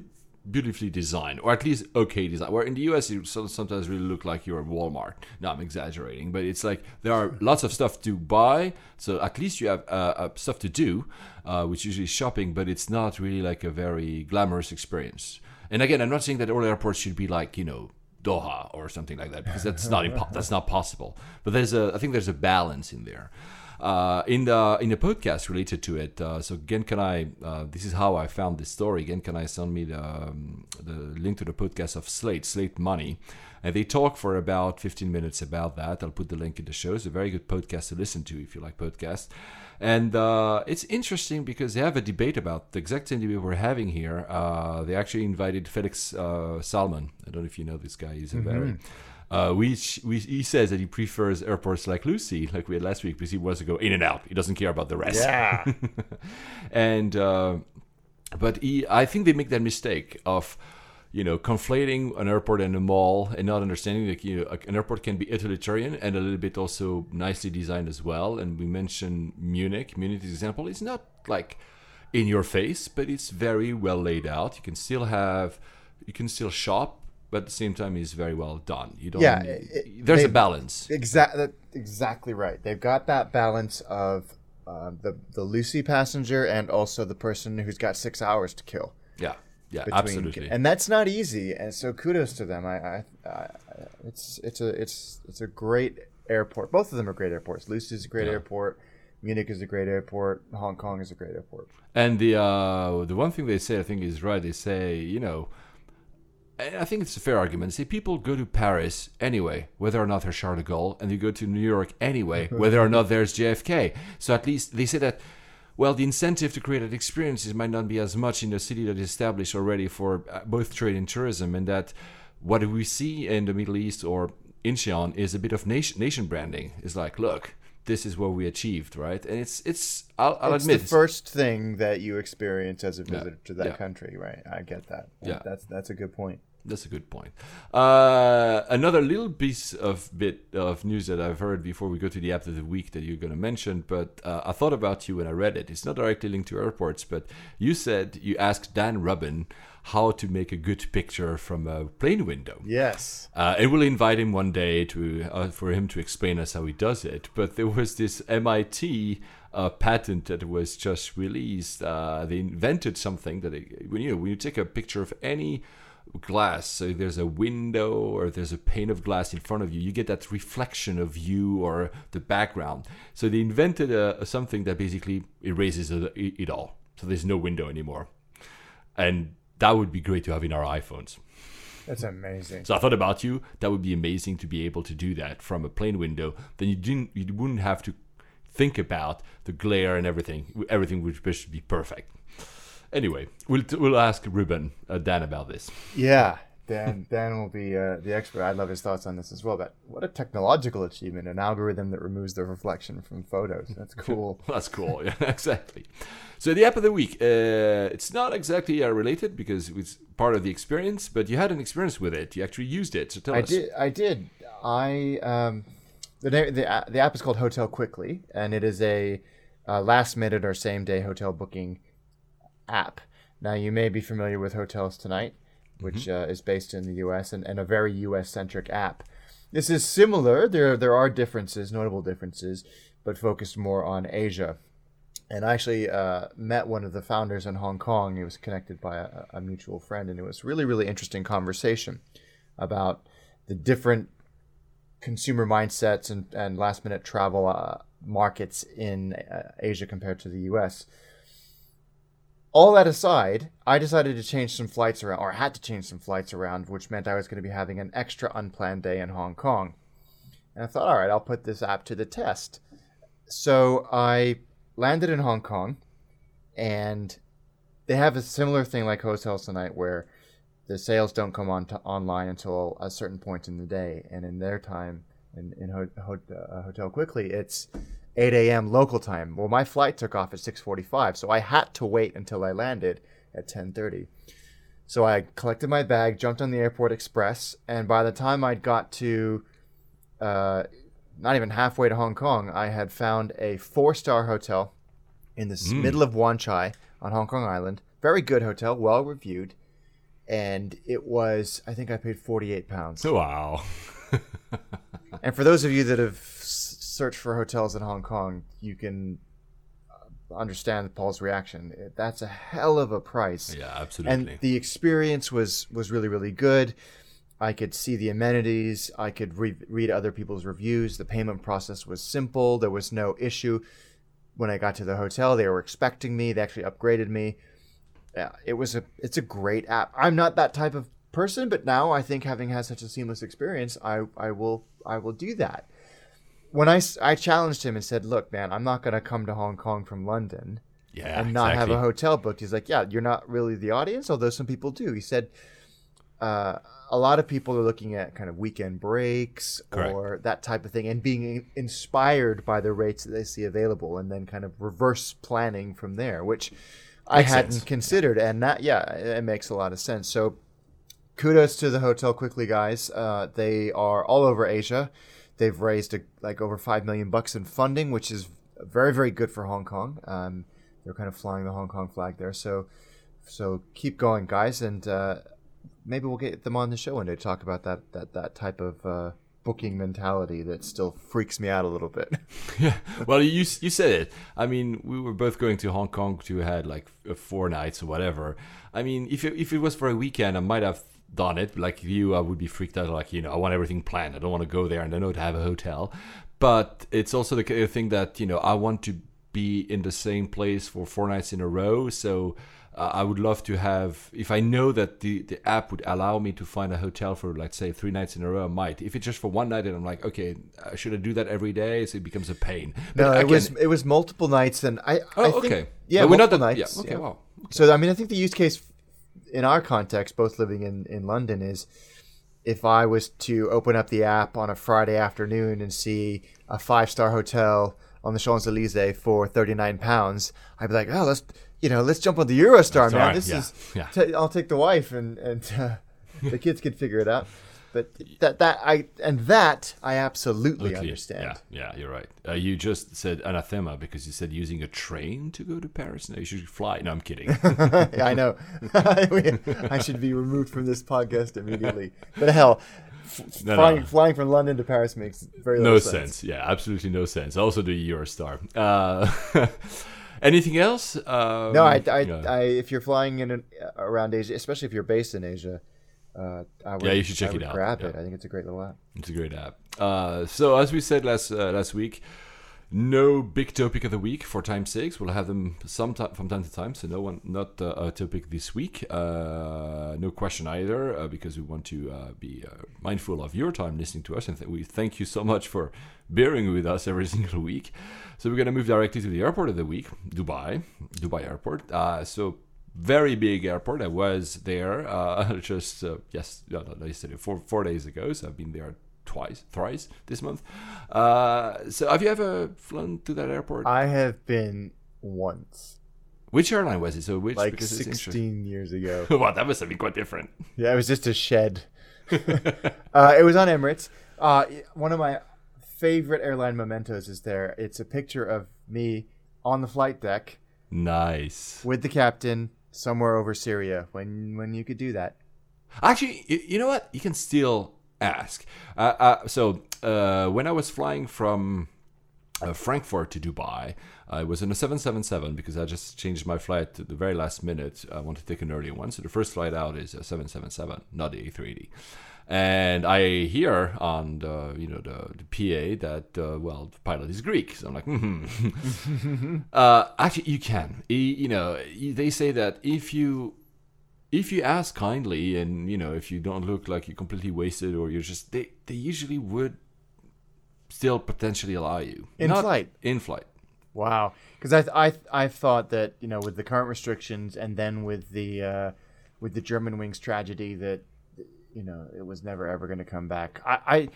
beautifully designed, or at least okay designed. Where in the US, you sometimes really look like you're at Walmart. No, I'm exaggerating, but it's like there are lots of stuff to buy, so at least you have uh, uh, stuff to do, uh, which usually is shopping, but it's not really like a very glamorous experience. And again, I'm not saying that all airports should be like you know Doha or something like that because that's not impo- that's not possible. But there's a I think there's a balance in there. Uh, in the in the podcast related to it, uh, so again, can I? Uh, this is how I found this story. Again, can I send me the um, the link to the podcast of Slate Slate Money, and they talk for about 15 minutes about that. I'll put the link in the show. It's a very good podcast to listen to if you like podcasts. And uh, it's interesting because they have a debate about the exact same debate we're having here. Uh, they actually invited Felix uh, Salmon. I don't know if you know this guy. He's a very. Uh, which we, he says that he prefers airports like Lucy, like we had last week, because he wants to go in and out. He doesn't care about the rest. Yeah. and uh, but he, I think they make that mistake of you know conflating an airport and a mall and not understanding that you know an airport can be utilitarian and a little bit also nicely designed as well. And we mentioned Munich. Munich's example is not like in your face, but it's very well laid out. You can still have you can still shop. But at the same time, he's very well done. You don't. Yeah, it- there's they- a balance. Exactly, exactly right. They've got that balance of uh, the the Lucy passenger and also the person who's got six hours to kill. Yeah, yeah, between- absolutely. and that's not easy. And so kudos to them. I, I, I it's it's a it's it's a great airport. Both of them are great airports. Lucy's a great Yeah. airport. Munich is a great airport. Hong Kong is a great airport. And the uh, the one thing they say, I think, is right. They say, you know, I think it's a fair argument. See, people go to Paris anyway, whether or not they're Charles de Gaulle, and they go to New York anyway, whether or not there's JFK. So at least they say that. Well, the incentive to create that experiences might not be as much in a city that is established already for uh, both trade and tourism, and that what we see in the Middle East or Incheon is a bit of nation, nation branding. It's like, look, this is what we achieved, right? And it's it's I'll, I'll it's admit the first thing that you experience as a Yeah, visitor to that yeah. country, right? I get that. Yeah. that's that's a good point. that's a good point. Uh, another little piece of bit of news that I've heard before we go to the app of the week that you're going to mention, but uh, I thought about you when I read it. It's not directly linked to airports, but you said you asked Dan Rubin how to make a good picture from a plane window. Yes. Uh, and we'll invite him one day to uh, for him to explain us how he does it. But there was this MIT uh, patent that was just released. Uh, they invented something that it, when you when you take a picture of any glass, so there's a window or there's a pane of glass in front of you, you get that reflection of you or the background. So they invented a, a something that basically erases it, it all. So there's no window anymore, and that would be great to have in our iPhones. That's amazing. So I thought about you. That would be amazing to be able to do that from a plane window. Then you didn't, you wouldn't have to think about the glare and everything. Everything would just be perfect. Anyway, we'll we'll ask Rubin uh, Dan about this. Yeah, Dan. Dan will be uh, the expert. I'd love his thoughts on this as well. But what a technological achievement! An algorithm that removes the reflection from photos. That's cool. That's cool. Yeah, exactly. So the app of the week. Uh, it's not exactly uh, related because it's part of the experience, but you had an experience with it. You actually used it. So tell I us. did. I did. I um, the name the the app is called Hotel Quickly, and it is a uh, last minute or same day hotel booking app. Now you may be familiar with Hotels Tonight, which uh, is based in the U.S. and, and a very U.S. centric app. This is similar. There there are differences, notable differences, but focused more on Asia. And I actually uh, met one of the founders in Hong Kong. He was connected by a, a mutual friend, and it was really really interesting conversation about the different consumer mindsets and, and last minute travel uh, markets in uh, Asia compared to the US. All that aside, I decided to change some flights around, or had to change some flights around, which meant I was going to be having an extra unplanned day in Hong Kong. And I thought, all right, I'll put this app to the test. So I landed in Hong Kong, and they have a similar thing like Hotels Tonight where the sales don't come on to online until a certain point in the day, and in their time, in, in ho- ho- uh, Hotel Quickly, it's 8 a.m. local time. Well, my flight took off at 6:45, so I had to wait until I landed at 10:30. So I collected my bag, jumped on the airport express, and by the time I'd got to, uh, not even halfway to Hong Kong, I had found a four-star hotel in the s middle of Wan Chai on Hong Kong Island. Very good hotel, well reviewed and it was I think I paid 48 pounds. Wow. And for those of you that have s- searched for hotels in Hong Kong, you can uh, understand Paul's reaction. That's a hell of a price. yeah, absolutely. And the experience was was really really good. I could see the amenities. I could re- read other people's reviews. The payment process was simple. There was no issue. When I got to the hotel, they were expecting me. They actually upgraded me. Yeah, it was a it's a great app. I'm not that type of person, but now I think having had such a seamless experience, I I will I will do that. When I, I challenged him and said, "Look, man, I'm not going to come to Hong Kong from London yeah, and not have a hotel booked." He's like, "Yeah, you're not really the audience, although some people do." He said, uh, "A lot of people are looking at kind of weekend breaks Correct. or that type of thing, and being inspired by the rates that they see available, and then kind of reverse planning from there, which I hadn't sense. considered, and that yeah, it makes a lot of sense. So." kudos to the hotel quickly guys uh, they are all over asia they've raised a, like over 5 million bucks in funding which is very very good for hong kong um, they're kind of flying the hong kong flag there so so keep going guys and uh, maybe we'll get them on the show one day to talk about that that, that type of uh, booking mentality that still freaks me out a little bit yeah. Well, you you said it. I mean, we were both going to Hong Kong to had like four nights or whatever. I mean, if it, if it was for a weekend, I might have done it. Like you, I would be freaked out. Like you know, I want everything planned. I don't want to go there and I know to have a hotel. But it's also the thing that you know I want to be in the same place for four nights in a row. So. Uh, I would love to have, if I know that the, the app would allow me to find a hotel for, let's say, three nights in a row, I might. If it's just for one night, and I'm like, okay, uh, should I do that every day? So it becomes a pain. no it can- was it was multiple nights and i Oh, I think, okay. yeah But we're not multiple that- nights yeah, okay, wow. So I mean, I think the use case in our context, both living in in London, is if I was to open up the app on a Friday afternoon and see a five star hotel on the Champs Elysees for thirty nine pounds, I'd be like, oh, let's you know, let's jump on the Eurostar, man. right, This yeah, is yeah. ta- I'll take the wife and and uh, the kids can figure it out. But that that I and that I absolutely Luckily, understand. Yeah, yeah, you're right. Uh, you just said anathema because you said using a train to go to Paris. No, you should fly. No, I'm kidding. yeah, I know. I should be removed from this podcast immediately. But hell, No, flying, no. flying from London to Paris makes very no little sense. Yeah, absolutely no sense. Also, the Eurostar. Uh, anything else? Um, No, I, I, yeah. I, if you're flying in an, around Asia, especially if you're based in Asia, uh, I would, Yeah, you should check it out. Grab Yeah. it. I think it's a great little app. It's a great app. Uh, so as we said last uh, last week, no big topic of the week for time's sakes. We'll have them some ti- from time to time. So no one, not uh, a topic this week. Uh, no question either, uh, because we want to uh, be uh, mindful of your time listening to us, and th- we thank you so much for bearing with us every single week. So we're gonna move directly to the airport of the week, Dubai, Dubai Airport. Uh, so very big airport. I was there uh, just uh, yes, no, no, yesterday, four four days ago. So I've been there twice, thrice this month. Uh, so have you ever flown to that airport? I have been once, Which airline was it? So which like because 16 years ago. wow, that must have been quite different. Yeah, it was just a shed. uh, it was on Emirates. Uh, one of my favorite airline mementos is there. It's a picture of me on the flight deck Nice. with the captain somewhere over Syria. When when you could do that. Actually, you know what? You can still ask. Uh, uh, so uh, when I was flying from uh, Frankfurt to Dubai, I was in a 777 because I just changed my flight at the very last minute. I want to take an earlier one. So the first flight out is a 777, not the A380. And I hear on the you know the, the PA that uh, well the pilot is Greek, so I'm like, mm-hmm. uh, actually you can. You know they say that if you if you ask kindly and you know if you don't look like you're completely wasted or you're just they they usually would still potentially allow you In Not flight? in flight Wow, because I I I thought that you know with the current restrictions and then with the uh, with the Germanwings tragedy that you know it was never ever going to come back. I, I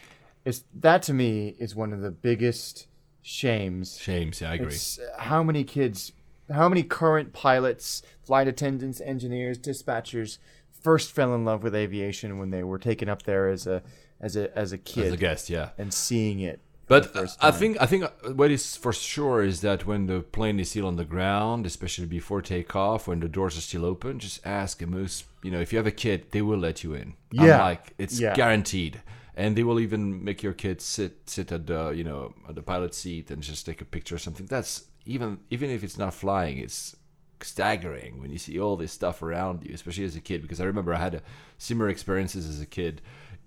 it's that to me is one of the biggest shames. shames yeah i agree It's uh, how many kids, how many current pilots, flight attendants, engineers, dispatchers first fell in love with aviation when they were taken up there as a as a as a kid as a guest yeah and seeing it. But I think I think uh, what is for sure is that when the plane is still on the ground, especially before takeoff, when the doors are still open, just ask a moose. You know, if you have a kid, they will let you in. I'm Yeah. like it's Yeah. guaranteed, and they will even make your kid sit sit at the you know at the pilot seat and just take a picture or something. That's even even if it's not flying, it's staggering when you see all this stuff around you, especially as a kid. Because I remember I had a similar experiences as a kid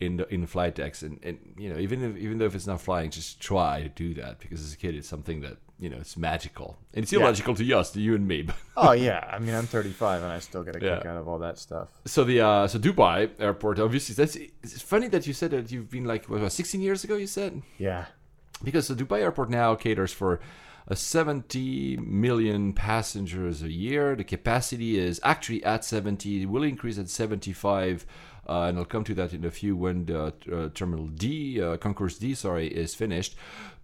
in the in flight decks, and, and you know even if even though if it's not flying, just try to do that because as a kid it's something that you know it's magical and it's Yeah. illogical to us, to you and me. Oh yeah, I mean I'm 35 and I still get a kick out of all that stuff. so the uh, so Dubai airport, obviously that's it's funny that you said that you've been like what, what 16 years ago. You said Yeah. because the Dubai airport now caters for uh, 70 million passengers a year. The capacity is actually at 70. It will increase at 75. Uh, and I'll come to that in a few when the uh, Terminal D, uh, Concourse D, sorry, is finished.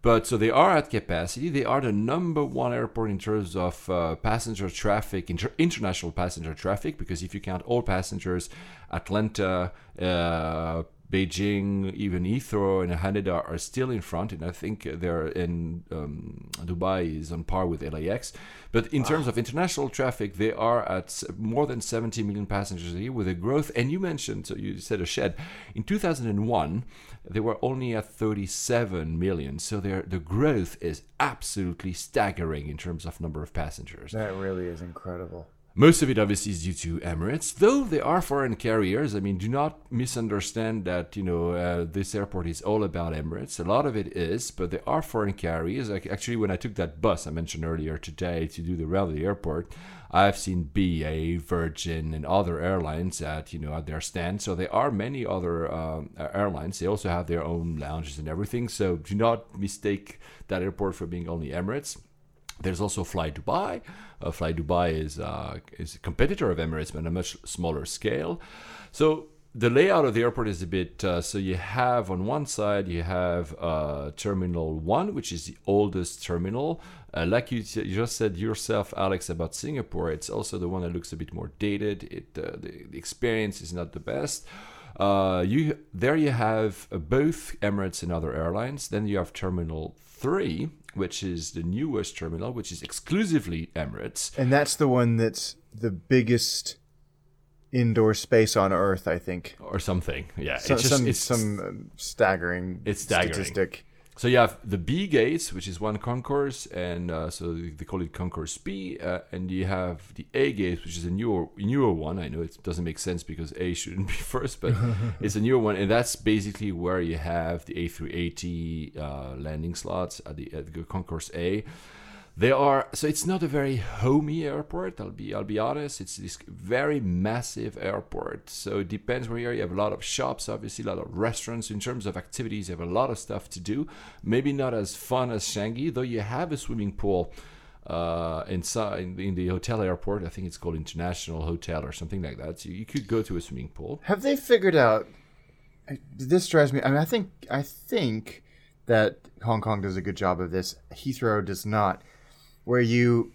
But so they are at capacity. They are the number one airport in terms of uh, passenger traffic, inter- international passenger traffic, because if you count all passengers, Atlanta, uh, Beijing, even Heathrow and Haneda are still in front, and I think they're in um, Dubai is on par with LAX. But in terms of international traffic, they are at more than 70 million passengers a year with a growth. And you mentioned, so you said a shed. In 2001, they were only at 37 million. So their the growth is absolutely staggering in terms of number of passengers. That really is incredible. Most of it obviously is due to Emirates, though they are foreign carriers. I mean, do not misunderstand that, you know, uh, this airport is all about Emirates. A lot of it is, but they are foreign carriers. Like actually, when I took that bus I mentioned earlier today to do the round of the airport, I've seen BA, Virgin, and other airlines at, you know, at their stand. So there are many other um, airlines. They also have their own lounges and everything. So do not mistake that airport for being only Emirates. There's also Fly Dubai. Uh, Fly Dubai is uh, is a competitor of Emirates, but on a much smaller scale. So the layout of the airport is a bit. Uh, so you have on one side you have uh, Terminal One, which is the oldest terminal. Uh, like you, you just said yourself, Alex, about Singapore, it's also the one that looks a bit more dated. It uh, the, the experience is not the best. Uh, you there you have uh, both Emirates and other airlines. Then you have Terminal Three, which is the newest terminal, which is exclusively Emirates. And that's the one that's the biggest indoor space on Earth, I think. or something. Yeah, So, it's just some it's some um, staggering, It's staggering. statistic. So you have the B gates, which is one concourse, and uh, so they call it concourse B, uh, and you have the A gate, which is a newer newer one. I know it doesn't make sense because A shouldn't be first, but it's a newer one, and that's basically where you have the A380 uh, landing slots at the, at the concourse A. They are so it's not a very homey airport. I'll be I'll be honest. It's this very massive airport. So it depends where you are. You have a lot of shops, obviously, a lot of restaurants. In terms of activities, you have a lot of stuff to do. Maybe not as fun as Changi, though. You have a swimming pool uh, inside in, in the hotel airport. I think it's called International Hotel or something like that. So you could go to a swimming pool. Have they figured out? This drives me. I mean, I think I think that Hong Kong does a good job of this. Heathrow does not, where you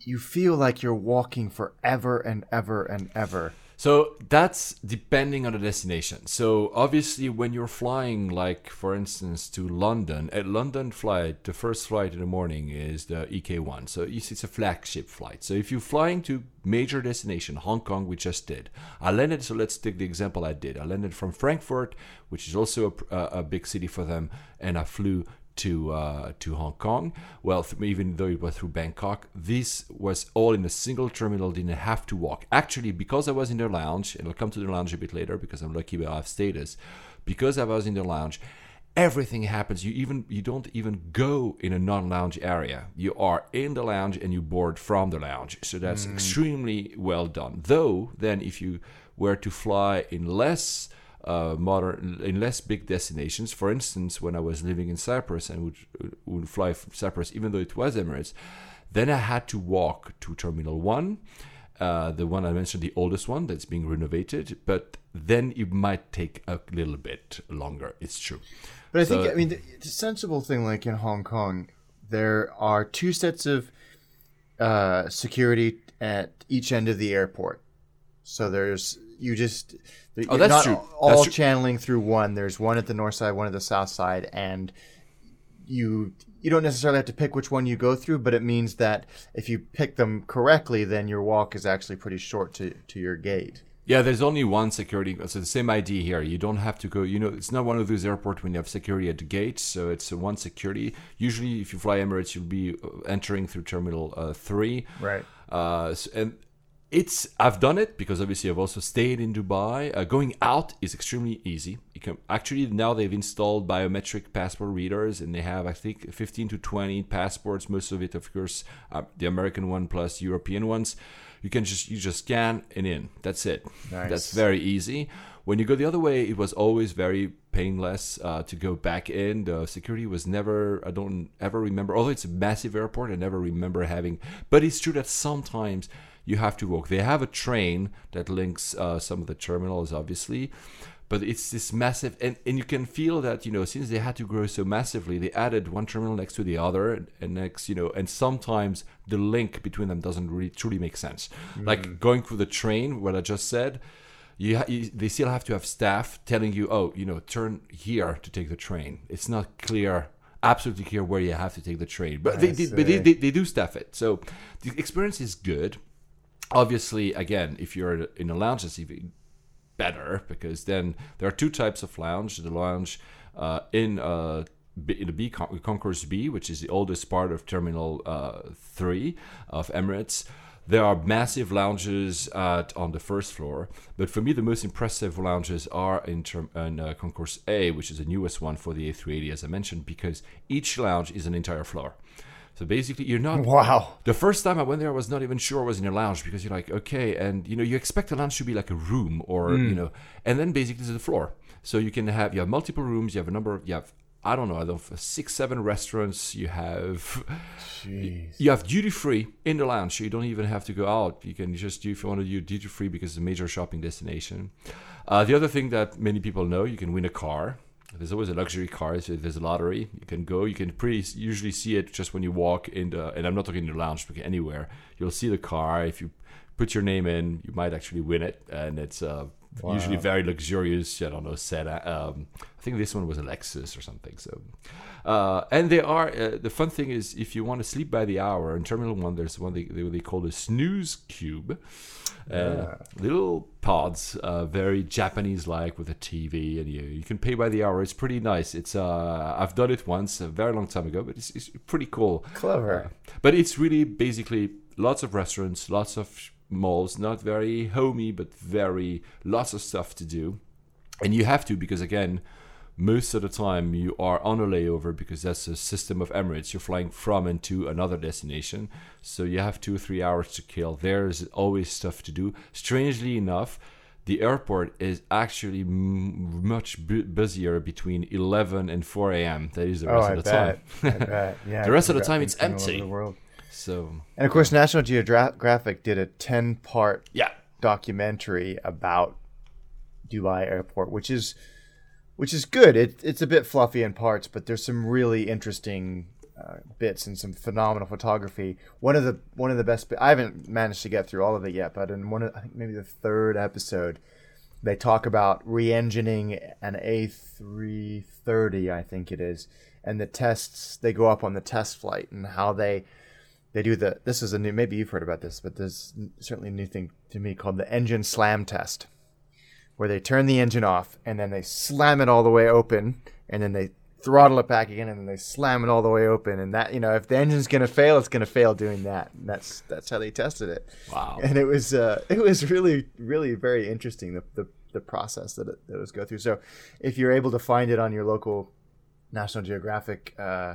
you feel like you're walking forever and ever and ever. So that's depending on the destination. So obviously, when you're flying, like for instance, to London, at London flight, the first flight in the morning is the EK1. So it's a flagship flight. So if you're flying to major destination, Hong Kong, we just did. I landed. So let's take the example I did. I landed from Frankfurt, which is also a, a big city for them, and I flew to uh, to Hong Kong. Well, th- even though it was through Bangkok, this was all in a single terminal. Didn't have to walk. Actually, because I was in the lounge, and I'll come to the lounge a bit later because I'm lucky I have status. Because I was in the lounge, everything happens. You even you don't even go in a non-lounge area. You are in the lounge and you board from the lounge. So that's extremely well done. Though then, if you were to fly in less uh, modern in less big destinations. For instance, when I was living in Cyprus and would would fly from Cyprus, even though it was Emirates, then I had to walk to Terminal One, uh, the one I mentioned, the oldest one that's being renovated. But then it might take a little bit longer. It's true. But I think I mean the, the sensible thing, like in Hong Kong, there are two sets of uh, security at each end of the airport. So there's you just Oh, that's not true. all That's true. channeling through one. There's one at the north side, one at the south side, and you you don't necessarily have to pick which one you go through, but it means that if you pick them correctly, then your walk is actually pretty short to, to your gate. Yeah, there's only one security. So the same idea here. You don't have to go. You know, it's not one of those airports when you have security at the gate. So it's one security. Usually, if you fly Emirates, you'll be uh, entering through Terminal uh, Three. Right. Uh, and it's I've done it because obviously I've also stayed in Dubai. Uh, going out is extremely easy. You can actually now they've installed biometric passport readers and they have I think 15 to 20 passports. Most of it, of course, uh, the American one plus European ones. You can just you just scan and in. That's it. Nice. That's very easy. When you go the other way, it was always very painless uh, to go back in. The security was never, I don't ever remember, although it's a massive airport, I never remember having. But it's true that sometimes you have to walk. They have a train that links uh, some of the terminals, obviously. But it's this massive, and, and you can feel that, you know, since they had to grow so massively, they added one terminal next to the other, and, next, you know, and sometimes the link between them doesn't really truly make sense. Like going through the train, what I just said, you, ha- you they still have to have staff telling you oh you know turn here to take the train it's not clear absolutely clear where you have to take the train but they, they, but they, they, they do staff it so the experience is good obviously again if you're in a lounge it's even better because then there are two types of lounge the lounge uh, in uh, B- in the B Con- Concourse B, which is the oldest part of Terminal uh, Three of Emirates, there are massive lounges at, on the first floor. But for me, the most impressive lounges are in, term, in uh, Concourse A, which is the newest one for the A380, as I mentioned, because each lounge is an entire floor. So basically, you're not Wow. the first time I went there, I was not even sure I was in a lounge because you're like, okay, and you know, you expect a lounge to be like a room or you know, and then basically it's the floor. So you can have you have multiple rooms, you have a number of you have I don't know, I don't six, seven restaurants. You have Jeez. you have duty free in the lounge. So you don't even have to go out. You can just do if you want to do duty free because it's a major shopping destination. Uh, the other thing that many people know, you can win a car. There's always a luxury car. So there's a lottery. You can go. You can pretty usually see it just when you walk in the. And I'm not talking in the lounge, but anywhere you'll see the car. If you put your name in, you might actually win it, and it's uh, Usually very luxurious. I don't know. Set. Um, I think this one was a Lexus or something. So, uh, and they are uh, the fun thing is if you want to sleep by the hour in Terminal One, there's one they they, they call the snooze cube. Uh, little pods, uh, very Japanese-like with a TV, and you you can pay by the hour. It's pretty nice. It's uh, I've done it once a very long time ago, but it's, it's pretty cool. Clever. Uh, but it's really basically lots of restaurants, lots of malls, not very homey, but very lots of stuff to do, and you have to because again. Most of the time, you are on a layover because that's a system of Emirates. You're flying from and to another destination, so you have two or three hours to kill. There's always stuff to do. Strangely enough, the airport is actually m- much bu- busier between 11 and 4 a.m. That is the Oh, rest I of the bet. time. Yeah. The rest of the time, it's things going all over empty. the. So And of course, National Geographic did a ten-part yeah, documentary about Dubai Airport, which is which is good. It, it's a bit fluffy in parts, but there's some really interesting uh, bits and some phenomenal photography. One of the one of the best. I haven't managed to get through all of it yet, but in one of I think maybe the third episode, they talk about re-engineing an A330, I think it is, and the tests they go up on the test flight and how they they do the this is a new maybe you've heard about this but there's certainly a new thing to me called the engine slam test where they turn the engine off and then they slam it all the way open and then they throttle it back again and then they slam it all the way open. And that you know if the engine's going to fail it's going to fail doing that. And that's that's how they tested it. Wow. and it was uh, it was really really very interesting the, the, the process that it, that it was go through. So if you're able to find it on your local national geographic uh,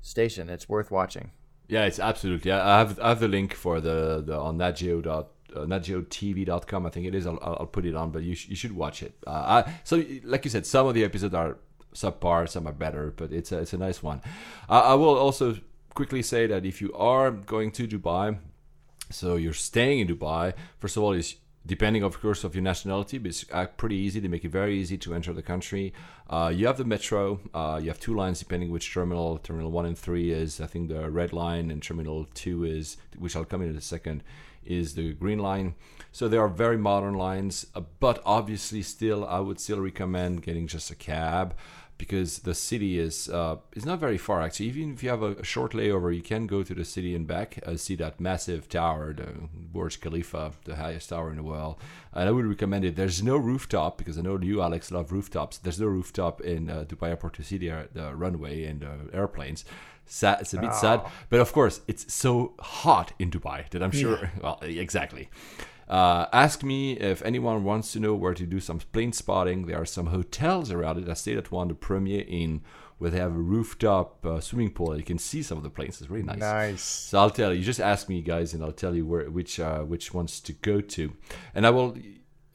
station it's worth watching Yeah, it's absolutely. I have I have the link for the, the on natgeo dot uh. I think it is. I'll, I'll put it on, but you sh- you should watch it. Uh, I, so like you said, some of the episodes are subpar, some are better, but it's a, it's a nice one. I will also quickly say that if you are going to Dubai, so you're staying in Dubai. First of all, is depending, of course, of your nationality, but it's uh, pretty easy. They make it very easy to enter the country. Uh, you have the metro. Uh, you have two lines depending which terminal. Terminal one and three is, I think, the red line, and terminal two is, which I'll come in in a second, is the green line. So they are very modern lines, uh, but obviously, still, I would still recommend getting just a cab because the city is uh, is not very far actually. Even if you have a, a short layover, you can go to the city and back. Uh, see that massive tower, the Burj Khalifa, the highest tower in the world. And I would recommend it. There's no rooftop because I know you, Alex, love rooftops. There's no rooftop in uh, Dubai Airport to see the, the runway and the airplanes. Sad, it's a bit sad, but of course it's so hot in Dubai that I'm sure. Well, exactly. Uh, ask me if anyone wants to know where to do some plane spotting. There are some hotels around it. I stayed at one, the Premier Inn, where they have a rooftop uh, swimming pool. You can see some of the planes. It's really nice. Nice. So I'll tell you. Just ask me, guys, and I'll tell you where which uh, which ones to go to. And I will.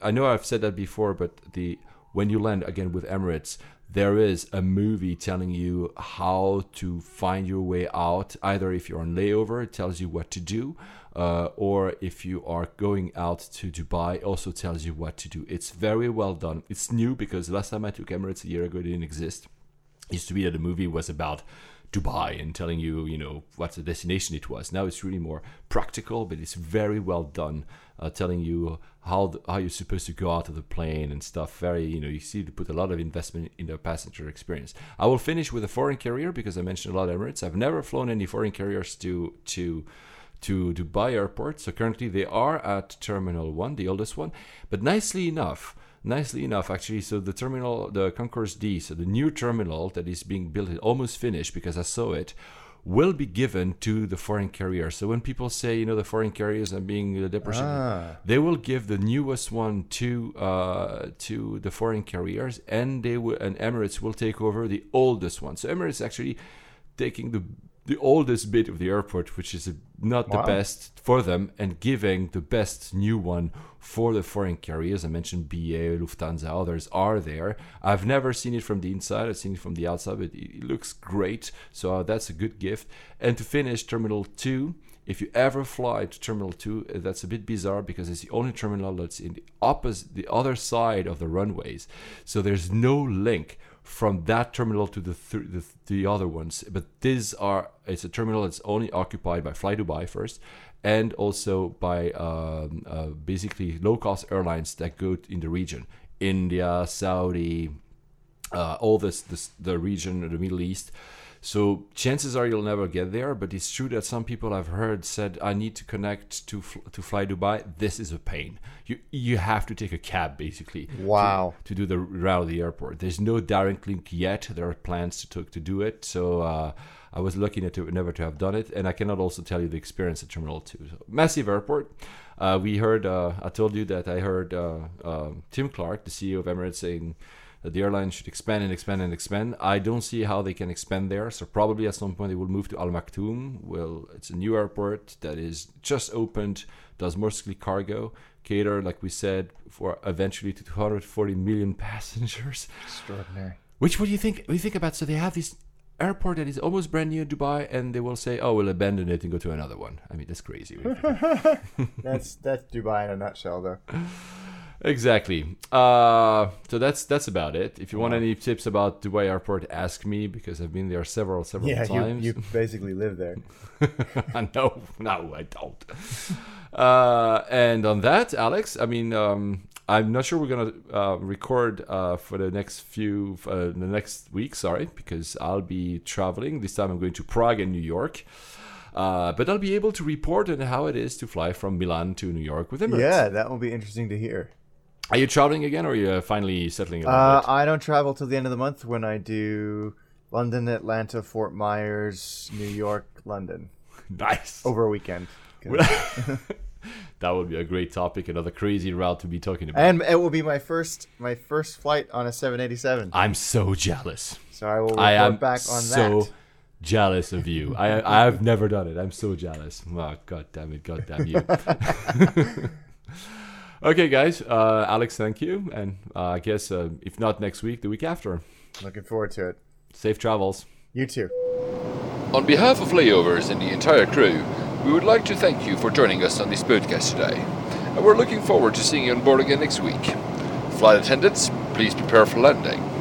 I know I've said that before, but the when you land again with Emirates, there is a movie telling you how to find your way out. Either if you're on layover, it tells you what to do, uh, or if you are going out to Dubai, also tells you what to do. It's very well done. It's new because last time I took Emirates a year ago, it didn't exist. It used to be that the movie was about Dubai and telling you, you know, what the destination it was. Now it's really more practical, but it's very well done, uh, telling you how the, how you're supposed to go out of the plane and stuff. Very, you know, you see they put a lot of investment in the passenger experience. I will finish with a foreign carrier because I mentioned a lot of Emirates. I've never flown any foreign carriers to to to Dubai airport. So currently they are at Terminal One, the oldest one. But nicely enough, nicely enough actually so the terminal the concourse d so the new terminal that is being built almost finished because i saw it will be given to the foreign carrier so when people say you know the foreign carriers are being uh, depreciated Ah. they will give the newest one to uh, to the foreign carriers and they will and emirates will take over the oldest one so emirates actually taking the the oldest bit of the airport, which is uh, not the best for them, and giving the best new one for the foreign carriers. I mentioned BA, Lufthansa, others are there. I've never seen it from the inside, I've seen it from the outside, but it, it looks great. So uh, that's a good gift. And to finish, Terminal 2. If you ever fly to Terminal 2, uh, that's a bit bizarre because it's the only terminal that's in the opposite, the other side of the runways. So there's no link from that terminal to the, th- the the other ones. But these are it's a terminal that's only occupied by Fly Dubai first, and also by um, uh, basically low cost airlines that go in the region, India, Saudi, uh, all this, this the region, the Middle East. So chances are you'll never get there, but it's true that some people I've heard said I need to connect to fl- to fly Dubai. This is a pain. You you have to take a cab basically. to- Wow. To, do the route of the airport. There's no direct link yet. There are plans to to, to do it. So. Uh, I was lucky to never to have done it, and I cannot also tell you the experience at Terminal Two. So, massive airport. Uh, we heard. Uh, I told you that I heard uh, uh, Tim Clark, the CEO of Emirates, saying that the airline should expand and expand and expand. I don't see how they can expand there. So probably at some point they will move to Al Maktoum. Well, it's a new airport that is just opened, does mostly cargo, cater, like we said, for eventually to 240 million passengers. Extraordinary. Which what do you think? What do you think about? So they have this airport that is almost brand new in Dubai, and they will say, "Oh, we'll abandon it and go to another one." I mean, that's crazy. That's that's Dubai in a nutshell, though. Exactly. Uh, so that's that's about it. If you want any tips about Dubai Airport, ask me because I've been there several several Yeah, you, times. you basically live there. no, no, I don't. Uh, and on that, Alex, I mean, um, I'm not sure we're gonna uh, record uh, for the next few, uh, the next week. Sorry, because I'll be traveling. This time, I'm going to Prague and New York. Uh, but I'll be able to report on how it is to fly from Milan to New York with Emirates. Yeah, that will be interesting to hear. Are you traveling again, or are you finally settling Uh. I don't travel till the end of the month when I do London, Atlanta, Fort Myers, New York, London Nice. over a weekend. that would be a great topic, another crazy route to be talking about. And it will be my first my first flight on a 787. I'm so jealous. So I will report I am back on that. so that. jealous of you. I I've never done it. I'm so jealous. Oh, God damn it. God damn you. okay, guys. Uh, Alex, thank you. And uh, I guess uh, if not next week, the week after. Looking forward to it. Safe travels. You too. On behalf of Layovers and the entire crew, we would like to thank you for joining us on this podcast today. And we're looking forward to seeing you on board again next week. Flight attendants, please prepare for landing.